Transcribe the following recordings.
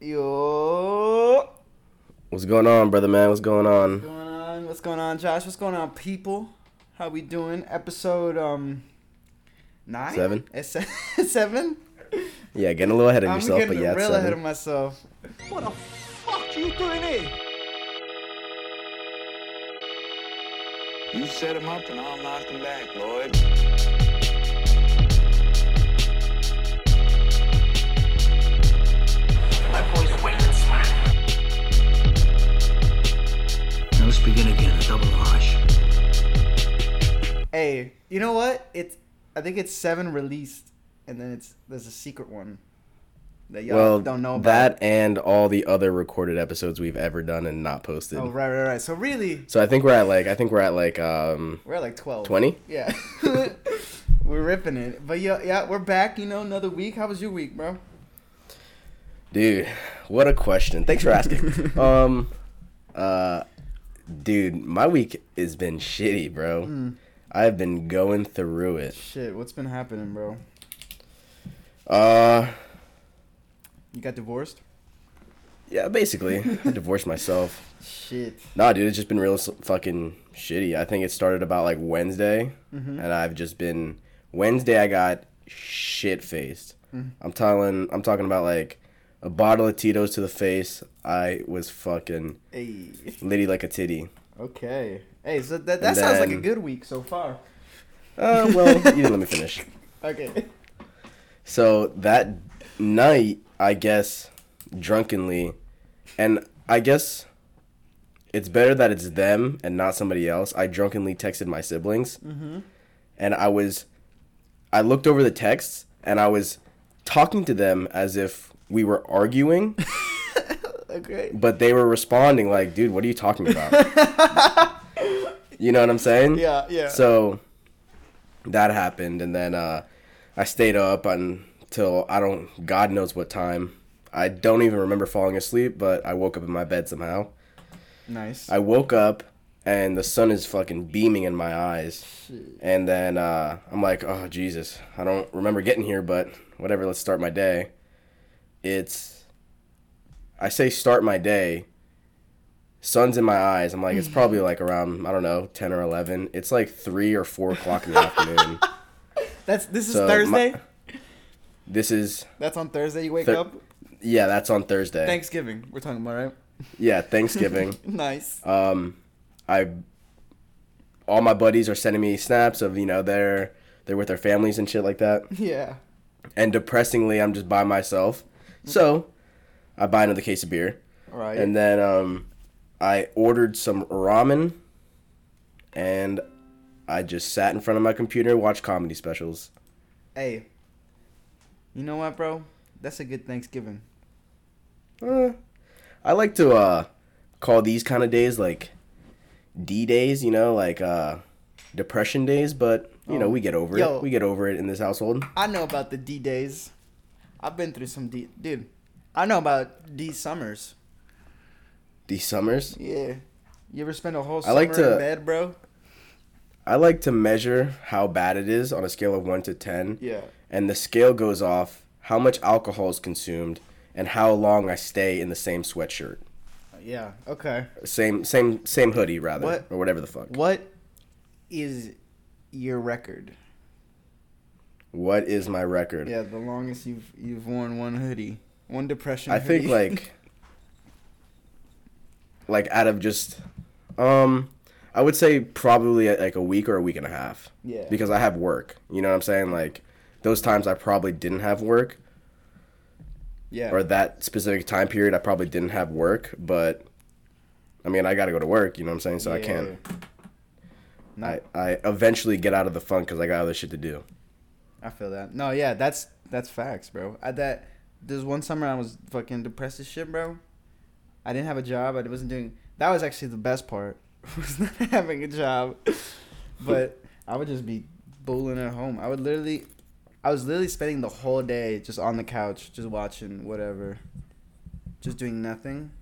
Yo. What's going on, brother man? What's going on? What's going on? What's going on, Josh? What's going on, people? How we doing? Episode um nine. Seven. It's seven. Yeah, getting a little ahead of I'm yourself, getting but yeah, it's real ahead of seven. myself. What the fuck you doing here? You set him up and I'll knock him back, Lloyd. Begin again, a double rush. Hey, you know what? It's I think it's seven released, and then it's there's a secret one that y'all Well, don't know about. that and all the other recorded episodes we've ever done and not posted. Oh right, right, right. So really, So I think we're at like I think we're at like um we're at like twelve. 20? Yeah. we're ripping it, but yeah, yeah, we're back. You know, another week. How was your week, bro? Dude, what a question. Thanks for asking. um uh dude, my week has been shitty, bro. Hmm. I've been going through it. Shit, what's been happening, bro? Uh You got divorced? yeah, basically. I divorced myself. Shit. Nah, dude, it's just been real fucking shitty. I think it started about like Wednesday, Mm-hmm. and I've just been Wednesday. I got shit faced. Mm. I'm telling, I'm talking about like a bottle of Tito's to the face. I was fucking Hey. litty like a titty. Okay. Hey, so that, that And sounds like a good week so far. Uh, well, you didn't let me finish. Okay. So that night, I guess, drunkenly, and I guess it's better that it's them and not somebody else. I drunkenly texted my siblings, and I was, I looked over the texts, and I was talking to them as if we were arguing, Okay. but they were responding like, "Dude, what are you talking about?" you know what I'm saying? Yeah, yeah. So that happened, and then uh, I stayed up until I don't, God knows what time. I don't even remember falling asleep, but I woke up in my bed somehow. nice. I woke up and the sun is fucking beaming in my eyes. And then uh, I'm like, oh, Jesus. I don't remember getting here, but whatever, let's start my day. It's, I say start my day. Sun's in my eyes. I'm like, it's probably like around, I don't know, 10 or 11. It's like 3 or 4 o'clock in the afternoon. That's this is So, my- Thursday. This is, That's on Thursday. You wake up. yeah, that's on Thursday. Thanksgiving. We're talking about right. Yeah, Thanksgiving. Nice. um i all my buddies are sending me snaps of you know they're they're with their families and shit like that yeah. and depressingly i'm just by myself so i buy another case of beer All right. and then um i ordered some ramen and i just sat in front of my computer and watched comedy specials hey. You know what, bro? That's a good Thanksgiving. Uh, i like to uh call these kind of days like d days you know like uh depression days but you know Oh. we get over Yo. it we get over it in this household I know about the D days. I've been through some D. Dude, I know about these summers. these summers Yeah. You ever spend a whole I like to- in bed, bro? i like to measure how bad it is on a scale of 1 to 10 Yeah. and the scale goes off how much alcohol is consumed and how long i stay in the same sweatshirt Yeah. Okay. same same same hoodie rather What- or whatever the fuck What is your record? What is my record Yeah, the longest you've you've worn one hoodie, one depression. Hoodie. I think like like out of just um I would say probably like a week or a week and a half. Yeah. Because I have work. You know what I'm saying? Like those times I probably didn't have work yeah. or that specific time period I probably didn't have work, but I mean, I got to go to work, you know what I'm saying? So I can't I I eventually get out of the funk cuz I got other shit to do. I feel that. No, yeah, that's that's facts, bro. I that there's one summer I was fucking depressed as shit, bro. I didn't have a job. I wasn't doing. That was actually the best part. Was not having a job, but I would just be bowling at home. I would literally, I was literally spending the whole day just on the couch, just watching whatever, just doing nothing,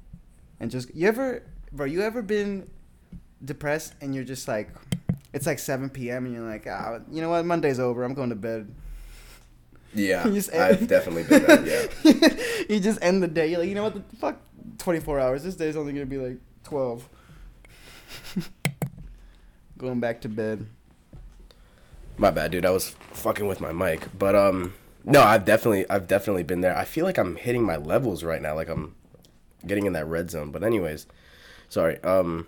and just you ever, bro, you ever been depressed and you're just like, it's like 7 p.m. and you're like, ah, you know what, Monday's over. I'm going to bed. Yeah, I've definitely been there. Yeah. you just end the day. You're like, you know what? The fuck, 24 hours. This day's only gonna be like 12. Going back to bed. My bad, dude. I was fucking with my mic, but um, no, I've definitely, I've definitely been there. I feel like I'm hitting my levels right now, like I'm getting in that red zone. But anyways, sorry. Um,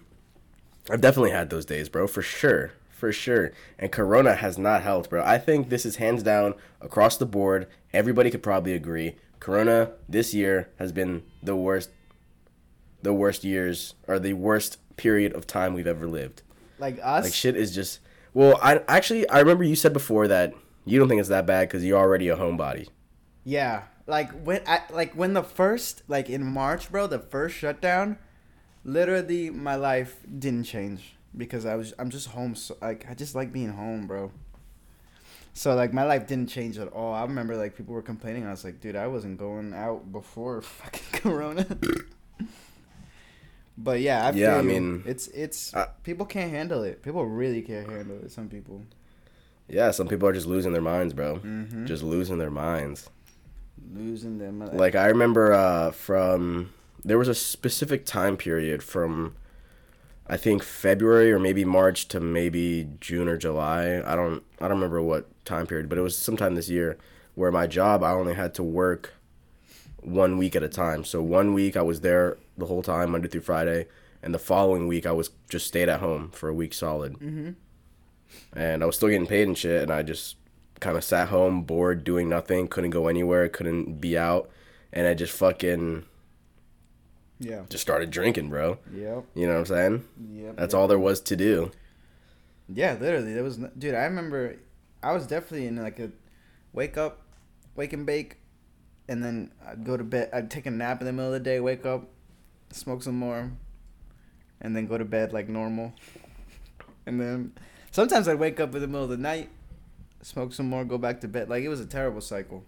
I've definitely had those days, bro, for sure, for sure. And Corona has not helped, bro. I think this is hands down across the board. Everybody could probably agree. Corona this year has been the worst, the worst years or the worst period of time we've ever lived. Like us. Like shit is just. Well, I actually I remember you said before that you don't think it's that bad because you're already a homebody. Yeah, like when I like when the first like in March, bro, the first shutdown, literally my life didn't change because I was I'm just home. So like I just like being home, bro. So like my life didn't change at all. I remember like people were complaining. I was like, dude, I wasn't going out before fucking Corona. but yeah, I Yeah, feel I mean, it's it's I- people can't handle it. People really can't handle it. Some people. Yeah, some people are just losing their minds, bro. Mhm. Just losing their minds. losing them. Like I remember uh, from there was a specific time period from I think February or maybe March to maybe June or July. I don't I don't remember what time period, but it was sometime this year where my job I only had to work one week at a time. So one week I was there the whole time Monday through Friday, and the following week I was just stayed at home for a week solid. Mm-hmm. And I was still getting paid and shit, and I just kind of sat home bored doing nothing, couldn't go anywhere, couldn't be out, and I just fucking yeah. just started drinking, bro. Yep. You know what I'm saying? Yep. That's yep. all there was to do. Yeah, literally. There was, dude. I remember, I was definitely in like a wake up, wake and bake, and then I'd go to bed. I'd take a nap in the middle of the day, wake up, smoke some more, and then go to bed like normal. And then sometimes I'd wake up in the middle of the night, smoke some more, go back to bed. Like it was a terrible cycle.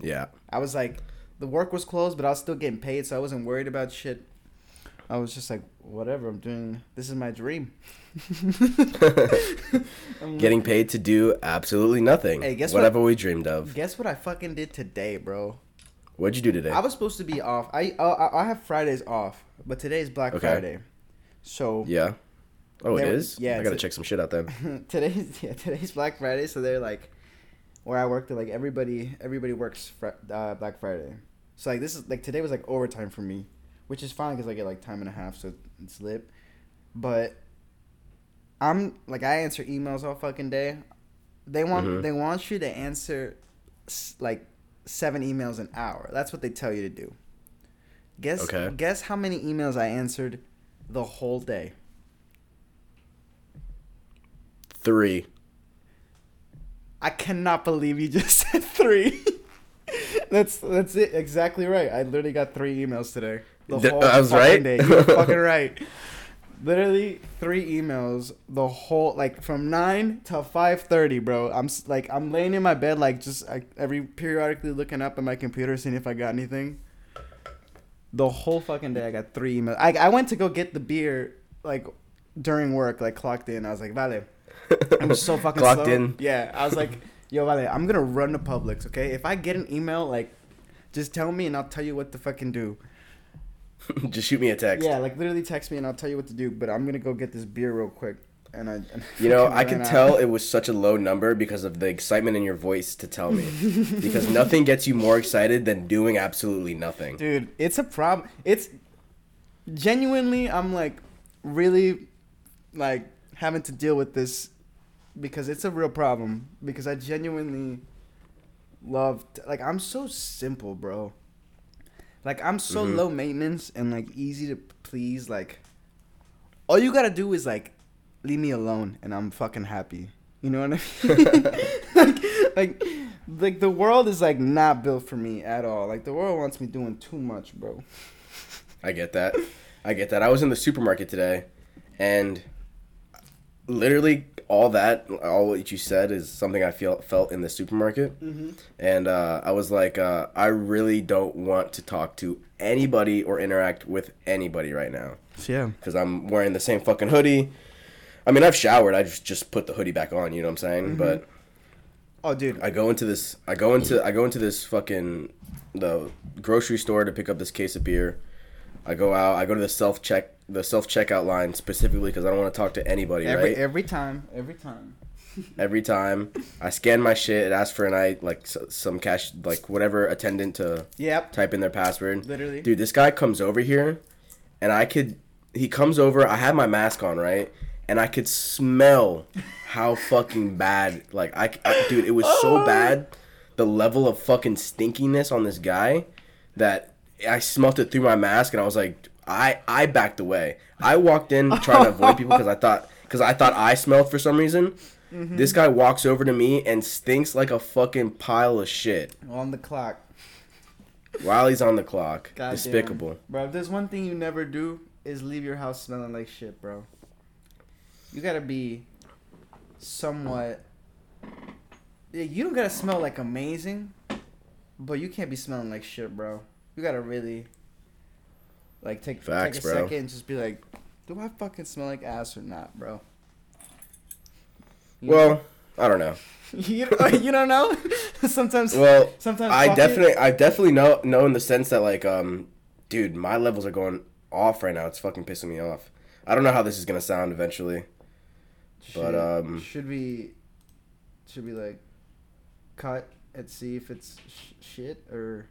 Yeah. I was like, the work was closed, but I was still getting paid, so I wasn't worried about shit. I was just like, whatever. I'm doing. This is my dream. Getting paid to do absolutely nothing. Hey, guess what? Whatever we dreamed of. Guess what I fucking did today, bro? What'd you do today? I was supposed to be off. I I, I have Fridays off, but today's Black Okay. Friday. So yeah. Oh, it is. Yeah, I gotta check some shit out then. today's yeah today's Black Friday. So they're like, where I work, they're like everybody everybody works fr- uh, Black Friday. So like this is like today was like overtime for me, which is fine because I get like time and a half, so it's lit. But I'm like I answer emails all fucking day. They want Mhm. they want you to answer like seven emails an hour. That's what they tell you to do. Guess Okay. guess how many emails I answered the whole day. Three. I cannot believe you just said three. That's that's it. Exactly right. I literally got three emails today. The Th- whole I was fucking right? Day. You're fucking right. Literally three emails the whole like from nine to five thirty, bro. I'm like I'm laying in my bed like just like, every periodically looking up at my computer seeing if I got anything. The whole fucking day I got three emails. I I went to go get the beer like during work like clocked in. I was like vale. I'm so fucking Clocked slow. in. Yeah, I was like, yo, Vale, I'm gonna run to Publix, okay? If I get an email, like, just tell me and I'll tell you what to fucking do. Just shoot me a text. Yeah, like literally text me and I'll tell you what to do. But I'm gonna go get this beer real quick. And I, and You know, I could tell it was such a low number because of the excitement in your voice to tell me. because nothing gets you more excited than doing absolutely nothing. dude. It's a problem. It's genuinely, I'm like, really, like having to deal with this because it's a real problem. Because I genuinely love, like, I'm so simple, bro. Like, I'm so Mhm. low maintenance and like easy to please. Like, all you gotta do is like leave me alone, and I'm fucking happy. You know what I mean? like, like, like the world is like not built for me at all. Like the world wants me doing too much, bro. I get that. I get that. I was in the supermarket today, and literally all that, all what you said, is something I feel felt in the supermarket. And uh, I was like, uh, I really don't want to talk to anybody or interact with anybody right now Yeah. because I'm wearing the same fucking hoodie. I mean, I've showered. I just just put the hoodie back on. You know what I'm saying? But Oh, dude. I go into this. I go into. I go into this fucking the grocery store to pick up this case of beer. I go out. I go to the self check the self checkout line specifically because I don't want to talk to anybody. every right. every time, every time. Every time I scan my shit, it asks for an I like s- some cash like whatever attendant to Yep. type in their password. Literally. Dude, this guy comes over here, and I could. He comes over. I had my mask on, right, and I could smell how fucking bad. Like I, I- dude, it was so oh. bad. The level of fucking stinkiness on this guy that I smelt it through my mask, and I was like, I, I backed away. I walked in trying to avoid people because I thought, because I thought I smelled for some reason. Mm-hmm. This guy walks over to me and stinks like a fucking pile of shit On the clock. while he's on the clock. Goddamn. Despicable. Bro, if there's one thing you never do is leave your house smelling like shit, bro. You gotta be somewhat. Yeah, you don't gotta smell like amazing, but you can't be smelling like shit, bro. You gotta really, like, take, Facts, take a bro. second and just be like, do I fucking smell like ass or not, bro? You Well, I don't know. you don't, you don't know. sometimes, Well, sometimes I it. definitely, I definitely know know in the sense that like, um, dude, my levels are going off right now. It's fucking pissing me off. I don't know how this is gonna sound eventually. But, Should- um, should we should we like cut and see if it's sh- shit or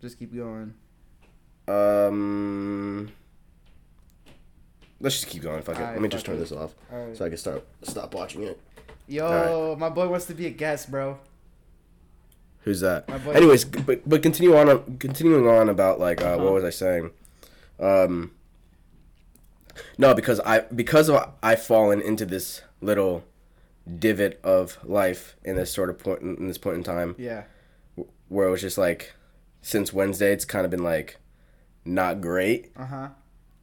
just keep going? Um, let's just keep going. Fuck it. Let me just fuck turn it. this off All right. so I can start stop watching it. Yo, my boy wants to be a guest, bro. Who's that? My boy- Anyways, g- but but continue on. Continuing on about like uh, Uh-huh. what was I saying? Um, no, because I because of I've fallen into this little divot of life in this sort of point in this point in time Yeah. where it was just like since Wednesday it's kind of been like not great. Uh huh.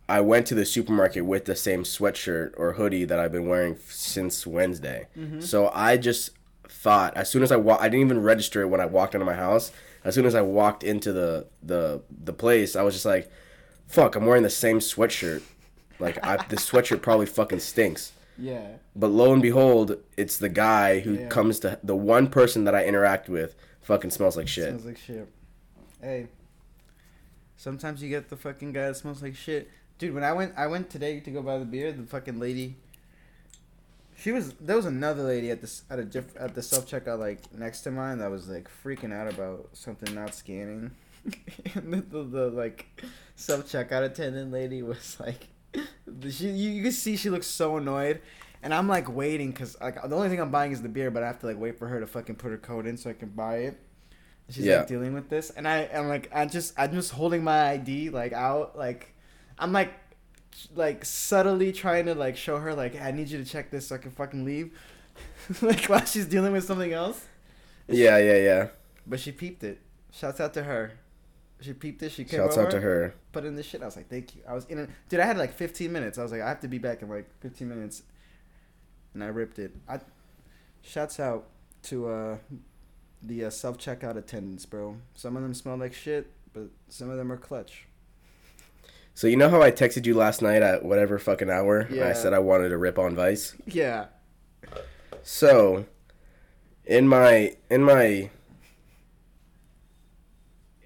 I went to the supermarket with the same sweatshirt or hoodie that I've been wearing f- since Wednesday. So I just thought as soon as I wa- I didn't even register it when I walked into my house. As soon as I walked into the the the place, I was just like, "Fuck, I'm wearing the same sweatshirt. Like I this sweatshirt probably fucking stinks." Yeah. But lo and behold, it's the guy who Yeah. comes to the one person that I interact with fucking smells like shit. Smells like shit. Hey. Sometimes you get the fucking guy that smells like shit. Dude, when I went I went today to go buy the beer, the fucking lady she was there was another lady at this at a diff, at the self checkout like next to mine that was like freaking out about something not scanning. and the, the, the like self checkout attendant lady was like she you, you see she looks so annoyed and I'm like waiting cuz like the only thing I'm buying is the beer but I have to like wait for her to fucking put her code in so I can buy it. She's Yeah. like dealing with this, and I am like, I just, I'm just holding my ID like out, like, I'm like, like subtly trying to like show her like, I need you to check this so I can fucking leave, like while she's dealing with something else. Yeah, yeah, yeah. But she peeped it. Shouts out to her. She peeped it. She came Shouts over, out to her. put in the shit. I was like, thank you. I was in it, dude. I had like 15 minutes. I was like, I have to be back in like 15 minutes, and I ripped it. I, shouts out to uh, the uh, self checkout attendants, bro. Some of them smell like shit, but some of them are clutch. So you know how I texted you last night at whatever fucking hour? and Yeah. I said I wanted to rip on Vice. Yeah. So, in my in my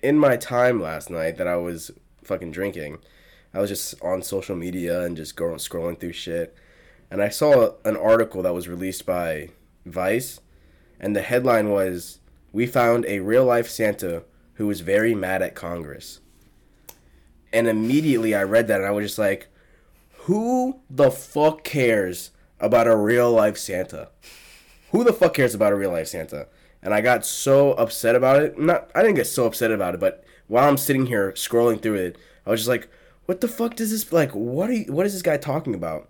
in my time last night that I was fucking drinking, I was just on social media and just going scrolling through shit, and I saw an article that was released by Vice, and the headline was "We found a real life Santa who was very mad at Congress." And immediately I read that and I was just like, "Who the fuck cares about a real life Santa?" who the fuck cares about a real life Santa? And I got so upset about it. Not, I didn't get so upset about it, but while I'm sitting here scrolling through it, I was just like, "What the fuck does this like? What are you, what is this guy talking about?"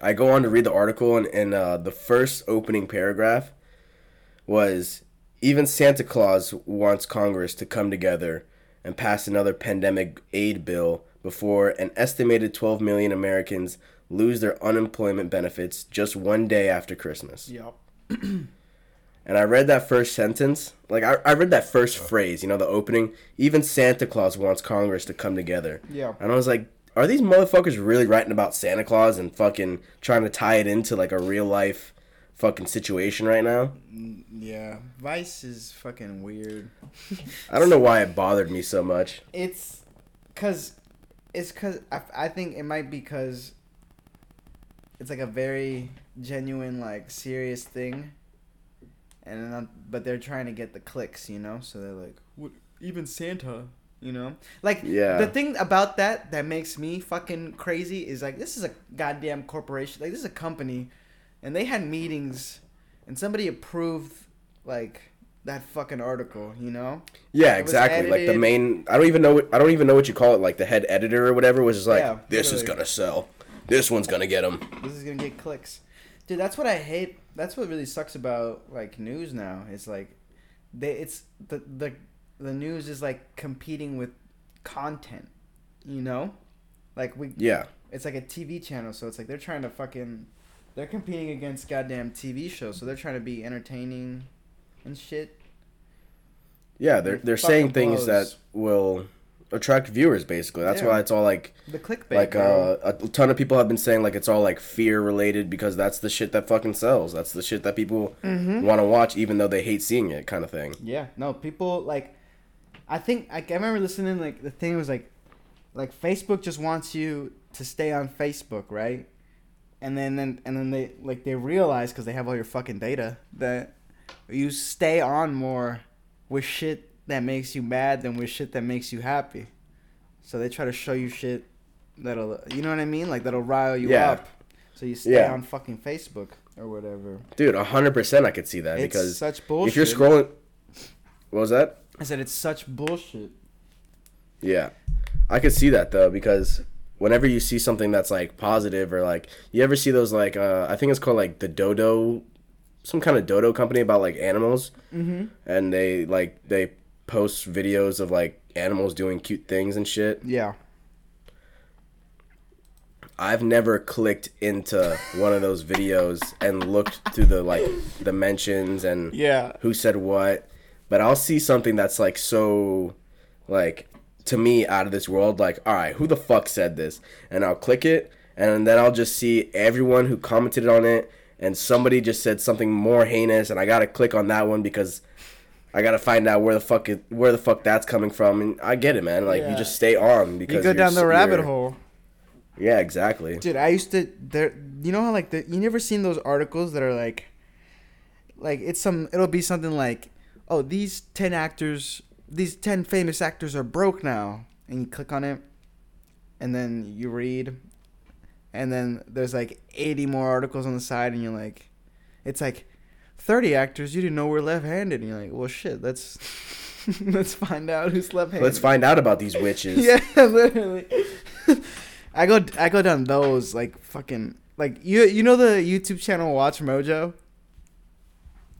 I go on to read the article, and, and uh, the first opening paragraph was, "Even Santa Claus wants Congress to come together and pass another pandemic aid bill before an estimated 12 million Americans lose their unemployment benefits just one day after Christmas." Yep. And I read that first sentence, like I, I read that first phrase, you know, the opening. Even Santa Claus wants Congress to come together. Yeah. And I was like, are these motherfuckers really writing about Santa Claus and fucking trying to tie it into like a real life fucking situation right now. Mm, yeah, Vice is fucking weird. I don't know why it bothered me so much. It's cause it's cause I, I think it might be cause it's like a very genuine like serious thing, and then, um, but they're trying to get the clicks, you know. So they're like, what? Even Santa, you know? Like Yeah. the thing about that that makes me fucking crazy is like this is a goddamn corporation, like this is a company, and they had meetings, and somebody approved like that fucking article, you know? Yeah, exactly. Like the main, I don't even know. I don't even know what you call it. Like the head editor or whatever was just like, Yeah, this is gonna sell. This one's gonna get them. this is gonna get clicks dude that's what i hate that's what really sucks about like news now it's like they it's the the the news is like competing with content you know like we Yeah, it's like a tv channel so it's like they're trying to fucking they're competing against goddamn tv shows so they're trying to be entertaining and shit yeah. They're they're saying things blows. that will attract viewers. Basically, that's Yeah. why it's all like the clickbait like uh, a ton of people have been saying like it's all like fear related because that's the shit that fucking sells. That's the shit that people Mm-hmm. want to watch even though they hate seeing it, kind of thing. Yeah, no, people like. I think like, I remember listening. Like the thing was like, like Facebook just wants you to stay on Facebook, right? And then, then and then they like they realize because they have all your fucking data that you stay on more with shit that makes you mad than with shit that makes you happy. So they try to show you shit that'll you know what I mean, like that'll rile you Yeah. up. So you stay Yeah. on fucking Facebook or whatever. Dude, hundred percent, I could see that It's because such bullshit. if you're scrolling, what was that? I said it's such bullshit. Yeah, I could see that though because whenever you see something that's like positive or like you ever see those like uh, I think it's called like the Dodo, some kind of Dodo company about like animals, mm-hmm. and they like they post videos of like animals doing cute things and shit. Yeah. I've never clicked into one of those videos and looked through the like the mentions and Yeah. who said what, but I'll see something that's like so like to me out of this world like all right, who the fuck said this? And I'll click it and then I'll just see everyone who commented on it and somebody just said something more heinous and I got to click on that one because I gotta find out where the fuck it, where the fuck that's coming from, and I get it, man. Like Yeah. you just stay on because You go down the rabbit hole. Yeah, exactly. Dude, I used to there. You know how like the you never seen those articles that are like, like it's some. It'll be something like, oh, these ten actors, these ten famous actors are broke now, and you click on it, and then you read, and then there's like eighty more articles on the side, and you're like, it's like, thirty actors you didn't know were left-handed, and you're like, well, shit, let's let's find out who's left-handed. Let's find out about these witches. Yeah, literally. I go I go down those like fucking like you you know the YouTube channel Watch Mojo.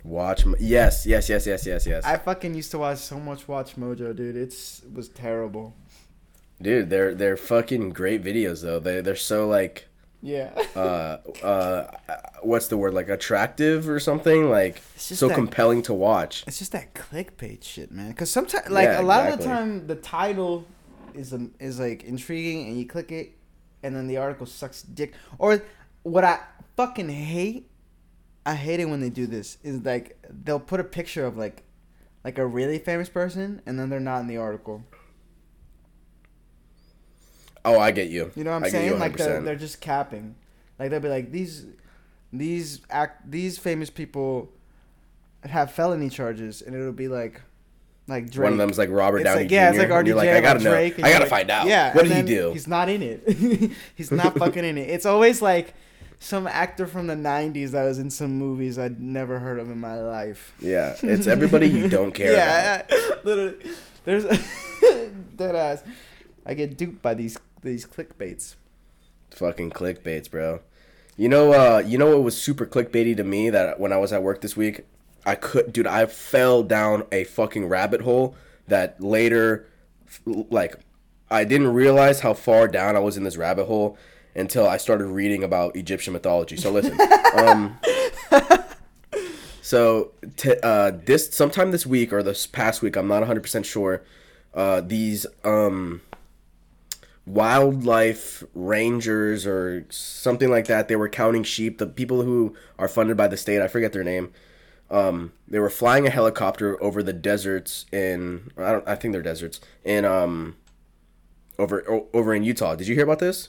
Watch. m- Yes, yes, yes, yes, yes, yes. I fucking used to watch so much Watch Mojo, dude. It's it was terrible. Dude, they're they're fucking great videos though. They they're so like Yeah. uh uh what's the word like attractive or something like so that- compelling to watch. it's just that clickbait shit, man. Cuz sometimes like Yeah, a lot of the time the title is um, is like intriguing and you click it and then the article sucks dick. Or what I fucking hate I hate it when they do this. Is like they'll put a picture of like like a really famous person and then they're not in the article. Oh, I get you. You know what I'm I saying? Like they're, they're just capping. Like they'll be like these these act these famous people have felony charges and it'll be like like Drake. One of them's like Robert It's Downey like, yeah, Jr. it's like and you're like, I gotta know. Drake, I gotta like- find out. Yeah, what did he do? He's not in it. he's not fucking in it. It's always like some actor from the '90s that was in some movies I'd never heard of in my life. Yeah, it's everybody you don't care about. yeah, I- literally. There's dead ass. I get duped by these these clickbaits. Fucking clickbaits, bro. You know, uh, you know what was super clickbaity to me that when I was at work this week, I could, dude, I fell down a fucking rabbit hole that later, like, I didn't realize how far down I was in this rabbit hole until I started reading about Egyptian mythology. So listen, um, so t- uh, this sometime this week or this past week, I'm not 100 percent sure. Uh, these um, wildlife rangers or something like that. They were counting sheep. The people who are funded by the state, I forget their name. Um, they were flying a helicopter over the deserts in I don't I think they're deserts in um over o- over in Utah. Did you hear about this?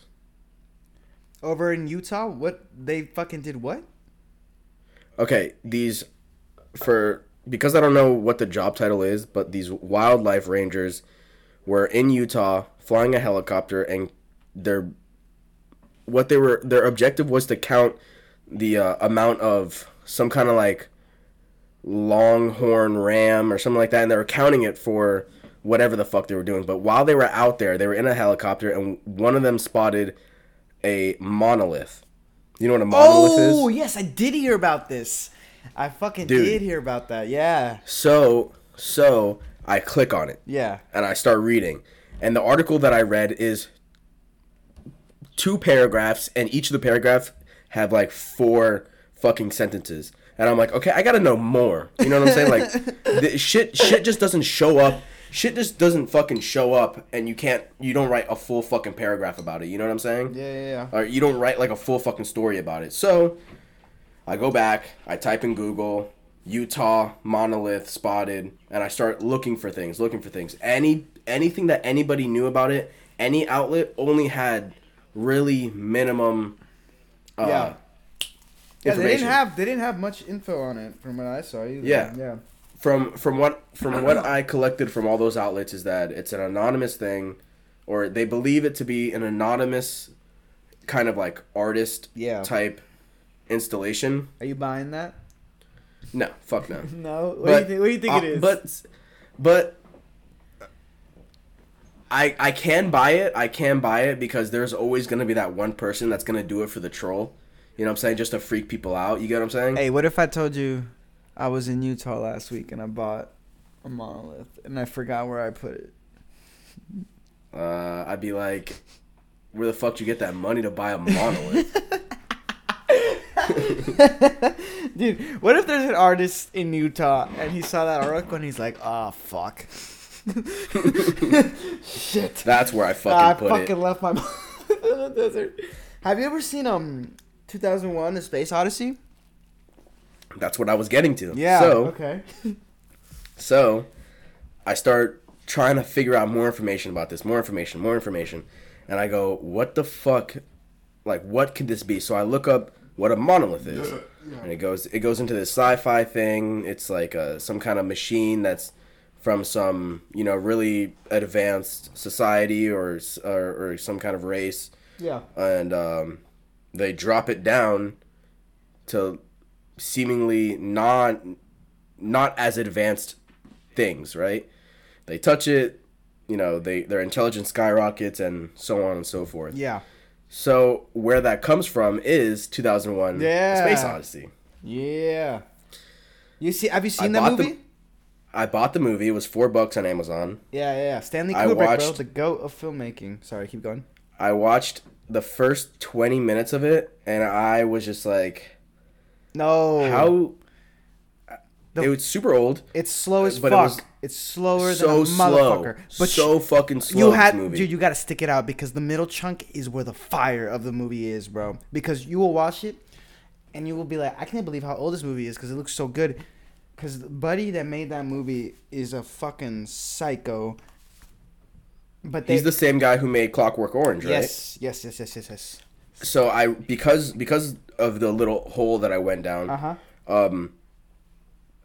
Over in Utah, what they fucking did? What? Okay, these for because I don't know what the job title is, but these wildlife rangers were in Utah flying a helicopter and their what they were their objective was to count the uh, amount of some kind of like longhorn ram or something like that and they were counting it for whatever the fuck they were doing but while they were out there they were in a helicopter and one of them spotted a monolith you know what a monolith is Oh yes, I did hear about this. I fucking Dude. did hear about that. Yeah, So, so I click on it yeah. and I start reading. And the article that I read is two paragraphs, and each of the paragraphs have like four fucking sentences. And I'm like, okay, I gotta know more. You know what I'm saying? Like, the shit, shit just doesn't show up. Shit just doesn't fucking show up, and you can't, you don't write a full fucking paragraph about it. You know what I'm saying? Yeah, yeah, yeah. or you don't write like a full fucking story about it. So I go back, I type in Google Utah monolith spotted, and I start looking for things, looking for things. Any anything that anybody knew about it, any outlet only had really minimum. Uh, Yeah. Yeah, they didn't have they didn't have much info on it from what I saw either. Yeah. yeah. From from what from what I collected from all those outlets is that it's an anonymous thing, or they believe it to be an anonymous kind of like artist Yeah. type installation. Are you buying that? No, fuck no. No. What But- do you think? What do you think uh, it is? But but I I can buy it. I can buy it because there's always gonna be that one person that's gonna do it for the troll. You know what I'm saying? Just to freak people out. You get what I'm saying? hey, what if I told you I was in Utah last week and I bought a monolith and I forgot where I put it? Uh, I'd be like, where the fuck did you get that money to buy a monolith? Dude, what if there's an artist in Utah and he saw that article and he's like, "Ah, fuck." Shit. That's where I fucking I put fucking it. I fucking left my in the desert. Have you ever seen um 2001: A Space Odyssey? That's what I was getting to. Yeah. So okay. So, I start trying to figure out more information about this, more information, more information, and I go, "What the fuck? Like, what could this be?" So I look up what a monolith is, and it goes, it goes into this sci-fi thing. It's like uh some kind of machine that's from some, you know, really advanced society or or, or some kind of race, Yeah. and um, they drop it down to seemingly not not as advanced things, right? They touch it, you know, they their intelligence skyrockets and so on and so forth. Yeah. So where that comes from is 2001: Yeah. Space Odyssey. Yeah. You see? Have you seen I that bought the- movie? I bought the movie. It was four bucks on Amazon. Yeah, yeah, yeah. Stanley Kubrick, bro, watched- the goat of filmmaking. Sorry, keep going. I watched the first 20 minutes of it, and I was just like, No. how. Uh, the- it was super old. It's slow as uh, But it fuck. was it's slower so than a slow, motherfucker. But so fucking slow. you had, dude. You got to stick it out because the middle chunk is where the fire of the movie is, bro. Because you will watch it, and you will be like, I can't believe how old this movie is because it looks so good. Because the buddy that made that movie is a fucking psycho. But they, He's the same guy who made Clockwork Orange, right? yes, yes, yes, yes, yes, yes. So I because because of the little hole that I went down. Uh huh. Um,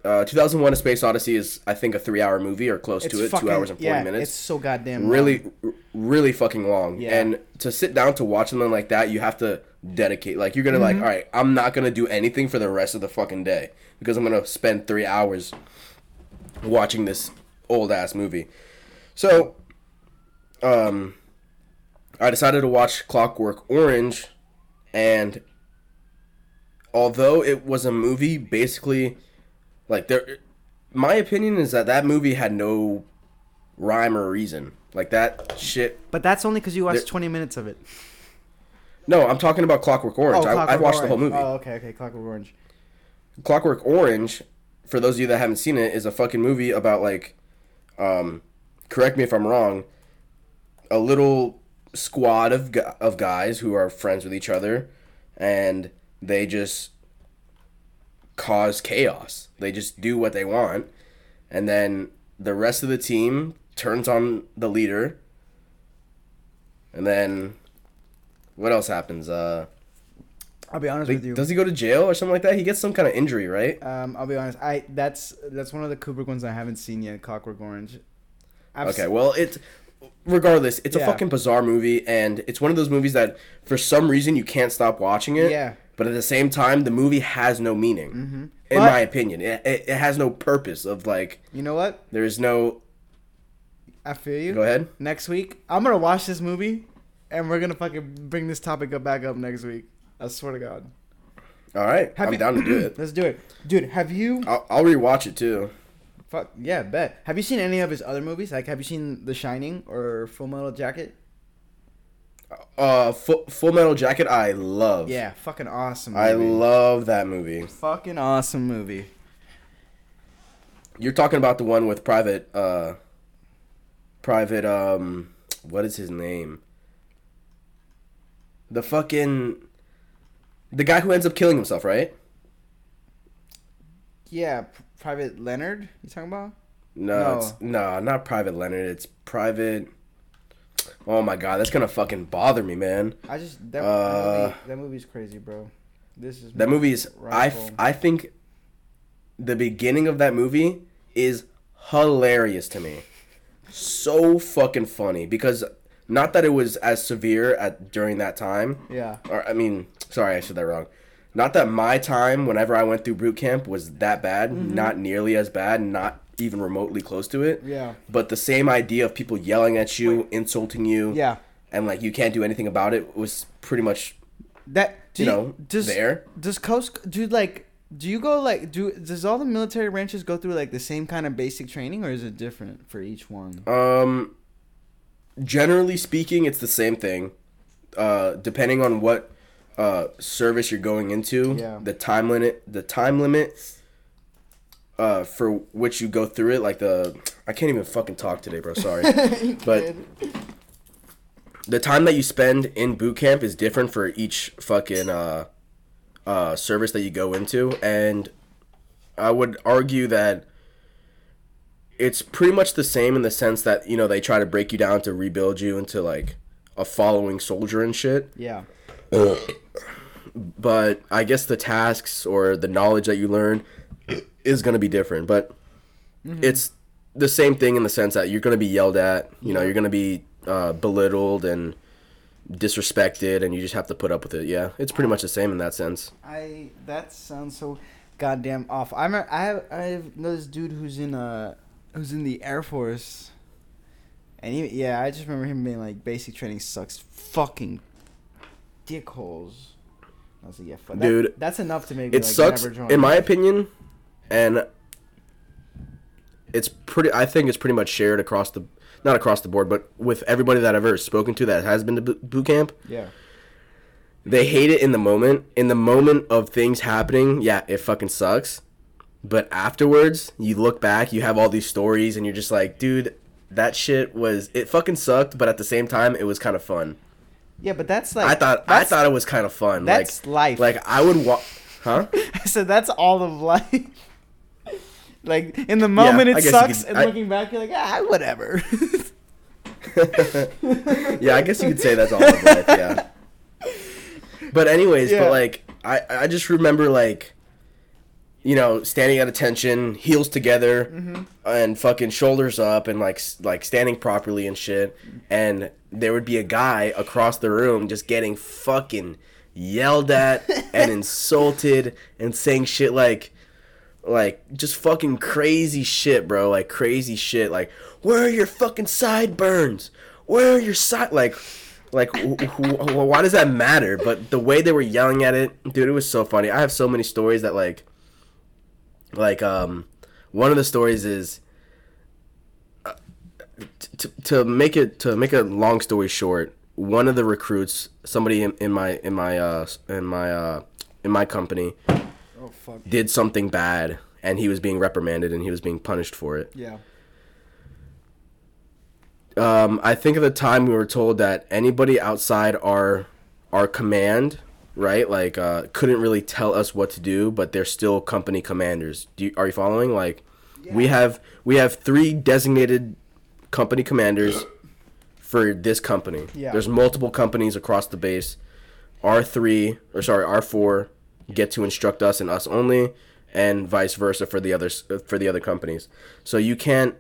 uh, 2001: A Space Odyssey is I think a three-hour movie or close It's to it, fucking two hours and forty yeah, minutes. It's so goddamn long. really, r- really fucking long. Yeah. And to sit down to watch something like that, you have to dedicate. Like you're gonna like, Mm-hmm. all right, I'm not gonna do anything for the rest of the fucking day because I'm gonna spend three hours watching this old ass movie. So, um, I decided to watch Clockwork Orange, and although it was a movie, basically, like there, my opinion is that that movie had no rhyme or reason. Like that shit. But that's only because you watched There- 20 minutes of it. No, I'm talking about Clockwork Orange. I, I Oh, Clockwork watched the whole movie. Oh, okay, okay. Clockwork Orange. Clockwork Orange, for those of you that haven't seen it, is a fucking movie about like, um, correct me if I'm wrong, a little squad of of guys who are friends with each other, and they just cause chaos. They just do what they want, and then the rest of the team turns on the leader, and then what else happens? Uh, I'll be honest they- with you. does he go to jail or something like that? He gets some kind of injury, right? Um, I'll be honest. I that's that's one of the Kubrick ones I haven't seen yet. Clockwork Orange. I've Okay, s- well, it's regardless, it's a fucking bizarre movie, and it's one of those movies that for some reason you can't stop watching it. Yeah. But at the same time, the movie has no meaning, in Mm-hmm. But- my opinion. It, it, it has no purpose of like you know what? there's no. I feel you. Go ahead. Next week, I'm gonna watch this movie, and we're gonna fucking bring this topic up back up next week. I swear to God. All right, Have I'm you- down to do it. Let's do it, dude. Have you? I'll, I'll rewatch it too. Fuck yeah, bet. Have you seen any of his other movies? Like, have you seen The Shining or Full Metal Jacket? Uh, Full, Full Metal Jacket, I love. Yeah, fucking awesome. I love that movie. Fucking awesome movie. You're talking about the one with private, uh, private, um, what is his name? The fucking, the guy who ends up killing himself, right? Yeah, P- Private Leonard. You talking about? No, No. it's no, not Private Leonard. It's Private. Oh my god, that's gonna fucking bother me, man. I just that, Uh, that, movie, that movie's crazy, bro. This is That movie is. I, f-. I think the beginning of that movie is hilarious to me. So fucking funny because not that it was as severe at during that time. Yeah. Or I mean, sorry, I said that wrong. Not that my time, whenever I went through boot camp, was that bad. Mm-hmm. Not nearly as bad. Not even remotely close to it. Yeah. But the same idea of people yelling at you, insulting you, Yeah. and like you can't do anything about it was pretty much That do you know does, there. Does Coast do like? Do you go like do? Does all the military branches go through like the same kind of basic training, or is it different for each one? Um, generally speaking, it's the same thing. Uh, depending on what uh service you're going into, Yeah. the time limit, the time limit, uh, for which you go through it, like the I can't even fucking talk today, bro. Sorry, but the time that you spend in boot camp is different for each fucking uh uh service that you go into, and I would argue that it's pretty much the same in the sense that you know they try to break you down to rebuild you into like a following soldier and shit Yeah. but i guess the tasks or the knowledge that you learn is going to be different but it's the same thing in the sense that you're going to be yelled at you know you're going to be uh, belittled and disrespected and you just have to put up with it. Yeah it's pretty much the same in that sense. I that sounds so goddamn off. I remember I have I have know this dude who's in uh who's in the Air Force, and he yeah I just remember him being like basic training sucks fucking dickholes. I was like yeah fuck that- Dude, that's enough to make me it like sucks in my opinion and it's pretty i think it's pretty much shared across the not across the board but with everybody that i've ever spoken to that has been to boot camp. Yeah. They hate it in the moment. In the moment of things happening yeah it fucking sucks. But afterwards you look back you have all these stories and you're just like dude that shit was it fucking sucked but at the same time it was kind of fun. Yeah but that's like i thought i thought it was kind of fun that's like life. like i would walk huh? So that's all of life. Like in the moment I it sucks, could- and I- looking back you're like ah whatever. yeah, I guess you could say that's all of life. Yeah. But anyways, Yeah. but like I I just remember like you know standing at attention, heels together, Mm-hmm. and fucking shoulders up, and like like standing properly and shit. And there would be a guy across the room just getting fucking yelled at and insulted and saying shit like like just fucking crazy shit, bro. Like crazy shit. Like where are your fucking sideburns? Where are your side? Like, like wh- wh- wh- why does that matter? But the way they were yelling at it, dude, it was so funny. I have so many stories that like, like um, one of the stories is. uh, t- t- to make it to make a long story short, one of the recruits, somebody in, in my in my uh in my uh in my company, fuck. did something bad and he was being reprimanded and he was being punished for it. Yeah. um, I think at the time we were told that anybody outside our our command, right, like uh, couldn't really tell us what to do, but they're still company commanders. Do you, are you following? Like, we have we have three designated company commanders for this company. Yeah. There's multiple companies across the base. R three or sorry, R four get to instruct us and us only, and vice versa for the others for the other companies. So you can't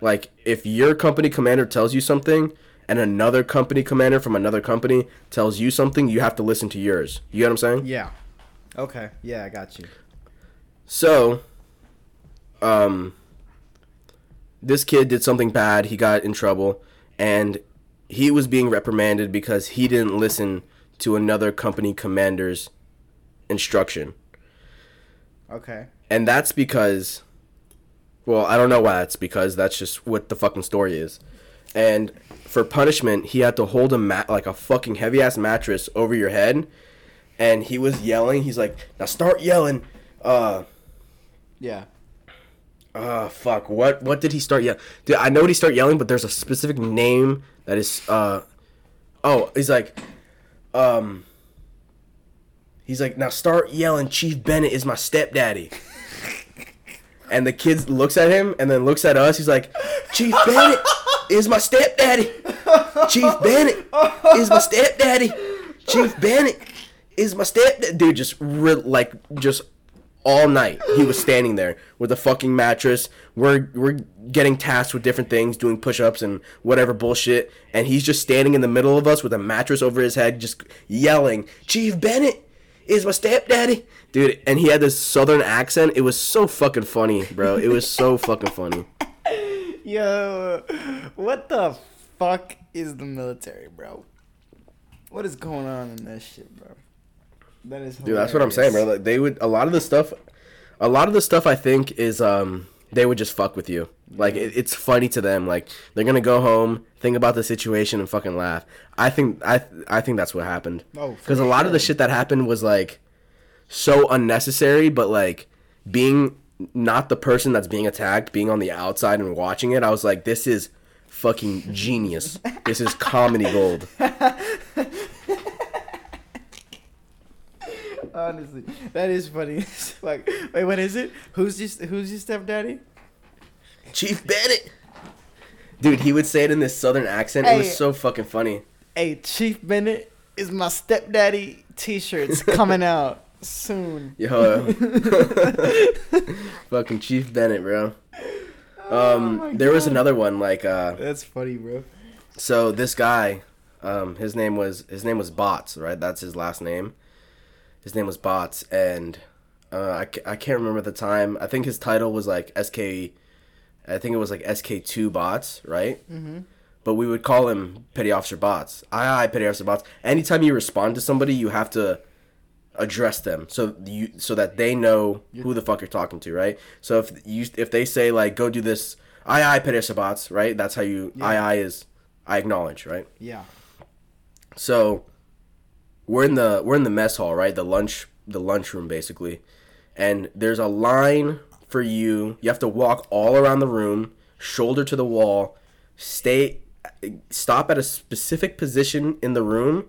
like if your company commander tells you something and another company commander from another company tells you something, you have to listen to yours. You get what I'm saying? Yeah. Okay. Yeah, I got you. So, um, this kid did something bad. He got in trouble, and he was being reprimanded because he didn't listen to another company commander's instruction. Okay. And that's because, well, I don't know why that's because. That's just what the fucking story is. And for punishment, he had to hold a mat like a fucking heavy ass mattress over your head, and he was yelling. He's like, "Now start yelling." Uh, Yeah. uh, fuck. What what did he start yelling? Dude, I know what he started yelling, but there's a specific name that is uh, oh, he's like, um. He's like, now start yelling. Chief Bennett is my stepdaddy. And the kid looks at him and then looks at us. He's like, Chief Bennett is my stepdaddy. Chief Bennett is my stepdaddy. Chief Bennett is my stepdaddy. Dude, just re- like just all night he was standing there with a fucking mattress. We're we're getting tasked with different things, doing push-ups and whatever bullshit, and he's just standing in the middle of us with a mattress over his head, just yelling, "Chief Bennett is my stepdaddy." Dude, and he had this southern accent. It was so fucking funny, bro. It was so fucking funny. Yo, what the fuck is the military, bro? What is going on in that shit, bro? That is Dude, that's what I'm saying, bro. Like, they would a lot of the stuff, a lot of the stuff I think is um they would just fuck with you. Like it, it's funny to them. Like they're gonna go home, think about the situation, and fucking laugh. I think I I think that's what happened. Oh, because a lot of the shit that happened was like so unnecessary, but like being not the person that's being attacked, being on the outside and watching it, I was like, this is fucking genius. this is comedy gold. Honestly, that is funny. like, wait, what is it? Who's your Who's your stepdaddy? Chief Bennett. Dude, he would say it in this southern accent. It was so fucking funny. Hey, Chief Bennett is my stepdaddy. T-shirts coming out soon. Yo. fucking Chief Bennett, bro. Um, my there was another one like uh That's funny, bro. so this guy um his name was his name was Bots, right? That's his last name. His name was Bots and uh I, I can't remember the time. I think his title was like SK I think it was like SK2 Bots, right? Mhm. But we would call him Petty Officer Bots. Aye, aye, Petty Officer Bots. Anytime you respond to somebody, you have to address them so you so that they know who the fuck you're talking to, right? So if you if they say like go do this, aye aye Petty Officer Bots, right? That's how you aye aye is I acknowledge, right? Yeah. So we're in the we're in the mess hall, right? The lunch the lunchroom basically. And there's a line for you. You have to walk all around the room, shoulder to the wall, stay stop at a specific position in the room,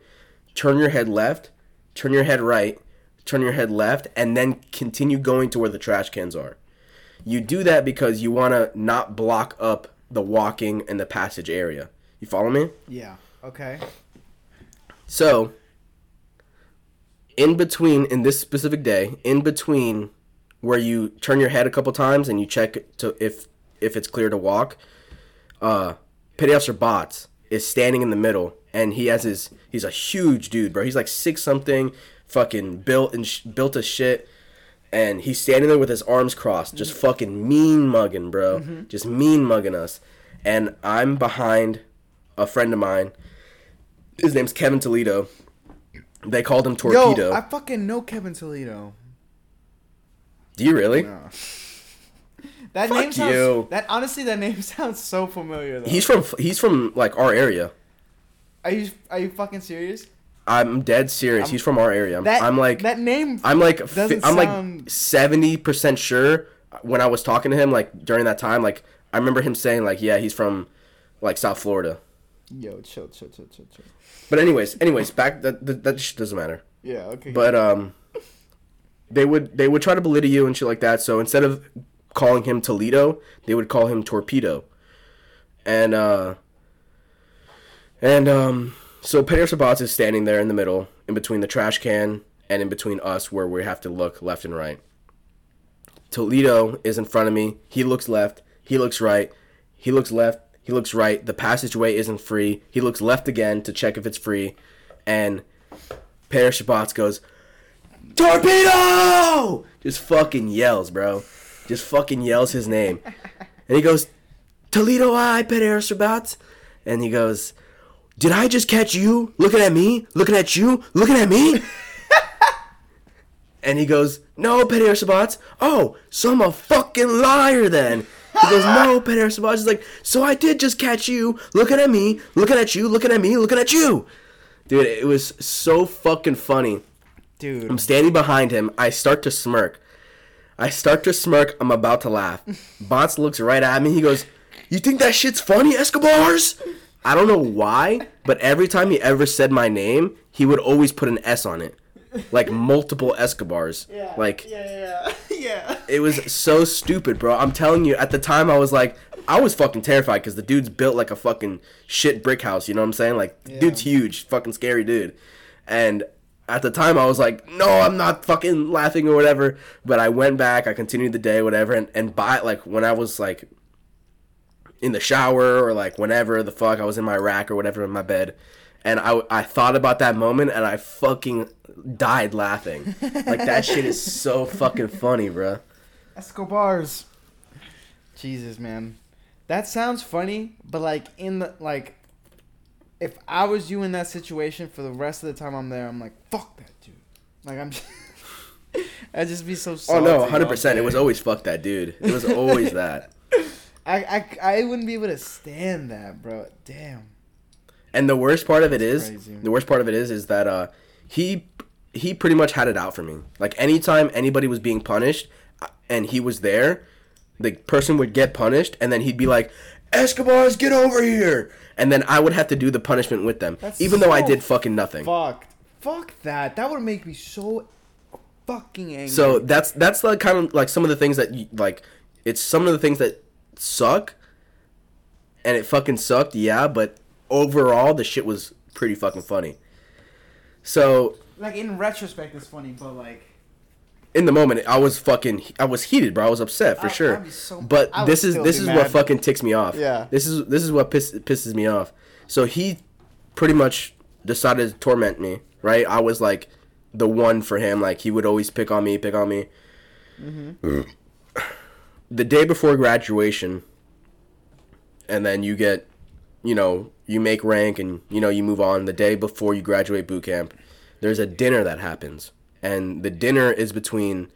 turn your head left, turn your head right, turn your head left, and then continue going to where the trash cans are. You do that because you want to not block up the walking and the passage area. You follow me? Yeah. Okay. So, in between, in this specific day, in between where you turn your head a couple times and you check to if if it's clear to walk, uh, Petty Officer Bots is standing in the middle, and he has his he's a huge dude, bro. He's like six something, fucking built and sh- built as shit. And he's standing there with his arms crossed, just fucking mean mugging, bro. Just mean mugging us. And I'm behind a friend of mine his name's Kevin Toledo. They called him Torpedo. Yo, I fucking know Kevin Toledo. Do you really? That Fuck name sounds. you. That honestly, that name sounds so familiar. Though. He's from he's from like our area. Are you Are you fucking serious? I'm dead serious. he's from our area. I'm, That I'm like that name. I'm like fi- doesn't I'm like seventy percent sure when I was talking to him like during that time like I remember him saying like yeah he's from like South Florida. Yo, chill, chill, chill, chill, chill. But anyways, anyways, back that that, that shit doesn't matter. Yeah, okay. But um, they would they would try to belittle you and shit like that. So instead of calling him Toledo, they would call him Torpedo. And uh, and um, so Peter Sabat is standing there in the middle, in between the trash can and in between us, where we have to look left and right. Toledo is in front of me. He looks left. He looks right. He looks left. He looks right. The passageway isn't free. He looks left again to check if it's free. And Peter Shabbat goes, Torpedo! Just fucking yells, bro. Just fucking yells his name. And he goes, Toledo I, Peter Shabbat. And he goes, Did I just catch you looking at me? Looking at you? Looking at me? And he goes, No, Peter Sabat. Oh, so I'm a fucking liar then. He goes, No, Peter Sabat. He's like, So I did just catch you looking at me, looking at you, looking at me, looking at you. Dude, it was so fucking funny. Dude, I'm standing behind him. I start to smirk. I start to smirk. I'm about to laugh. Bots looks right at me. He goes, You think that shit's funny, Escobars? I don't know why, but every time he ever said my name, he would always put an S on it. Like multiple Escobars. Yeah. Like, yeah, yeah, yeah. it was so stupid, bro. I'm telling you, at the time I was like, I was fucking terrified because the dude's built like a fucking shit brick house. You know what I'm saying? Like, dude's huge, fucking scary dude. And at the time I was like, no, I'm not fucking laughing or whatever. But I went back, I continued the day, whatever. And and by like when I was like in the shower or like whenever the fuck I was in my rack or whatever in my bed. And I, I thought about that moment and I fucking died laughing. Like that shit is so fucking funny, bro. Escobars. Jesus, man, that sounds funny, but like in the like, if I was you in that situation for the rest of the time I'm there, I'm like, fuck that dude. Like I'm. Just, I'd just be so. Oh no, hundred percent. It was always fuck that dude. It was always that. I, I I wouldn't be able to stand that, bro. Damn. And the worst part of it is, crazy. the worst part of it is, is that uh, he he pretty much had it out for me. Like anytime anybody was being punished, uh, and he was there, the person would get punished, and then he'd be like, "Escobars, get over here!" And then I would have to do the punishment with them, That's even though I did fucking nothing. Fucked. Fuck that. That would make me so fucking angry. So that's that's like kind of like some of the things that you, like it's some of the things that suck, and it fucking sucked, yeah. But overall, the shit was pretty fucking funny. So like in retrospect, it's funny, but like. In the moment, I was fucking I was heated, bro. I was upset for I- sure. So- but I this is this is mad. what fucking ticks me off. Yeah. This is this is what piss, pisses me off. So he pretty much decided to torment me, right? I was like the one for him. Like he would always pick on me, pick on me. Mm-hmm. The day before graduation, and then you get, you know, you make rank and you know you move on. The day before you graduate boot camp, there's a dinner that happens, and the dinner is between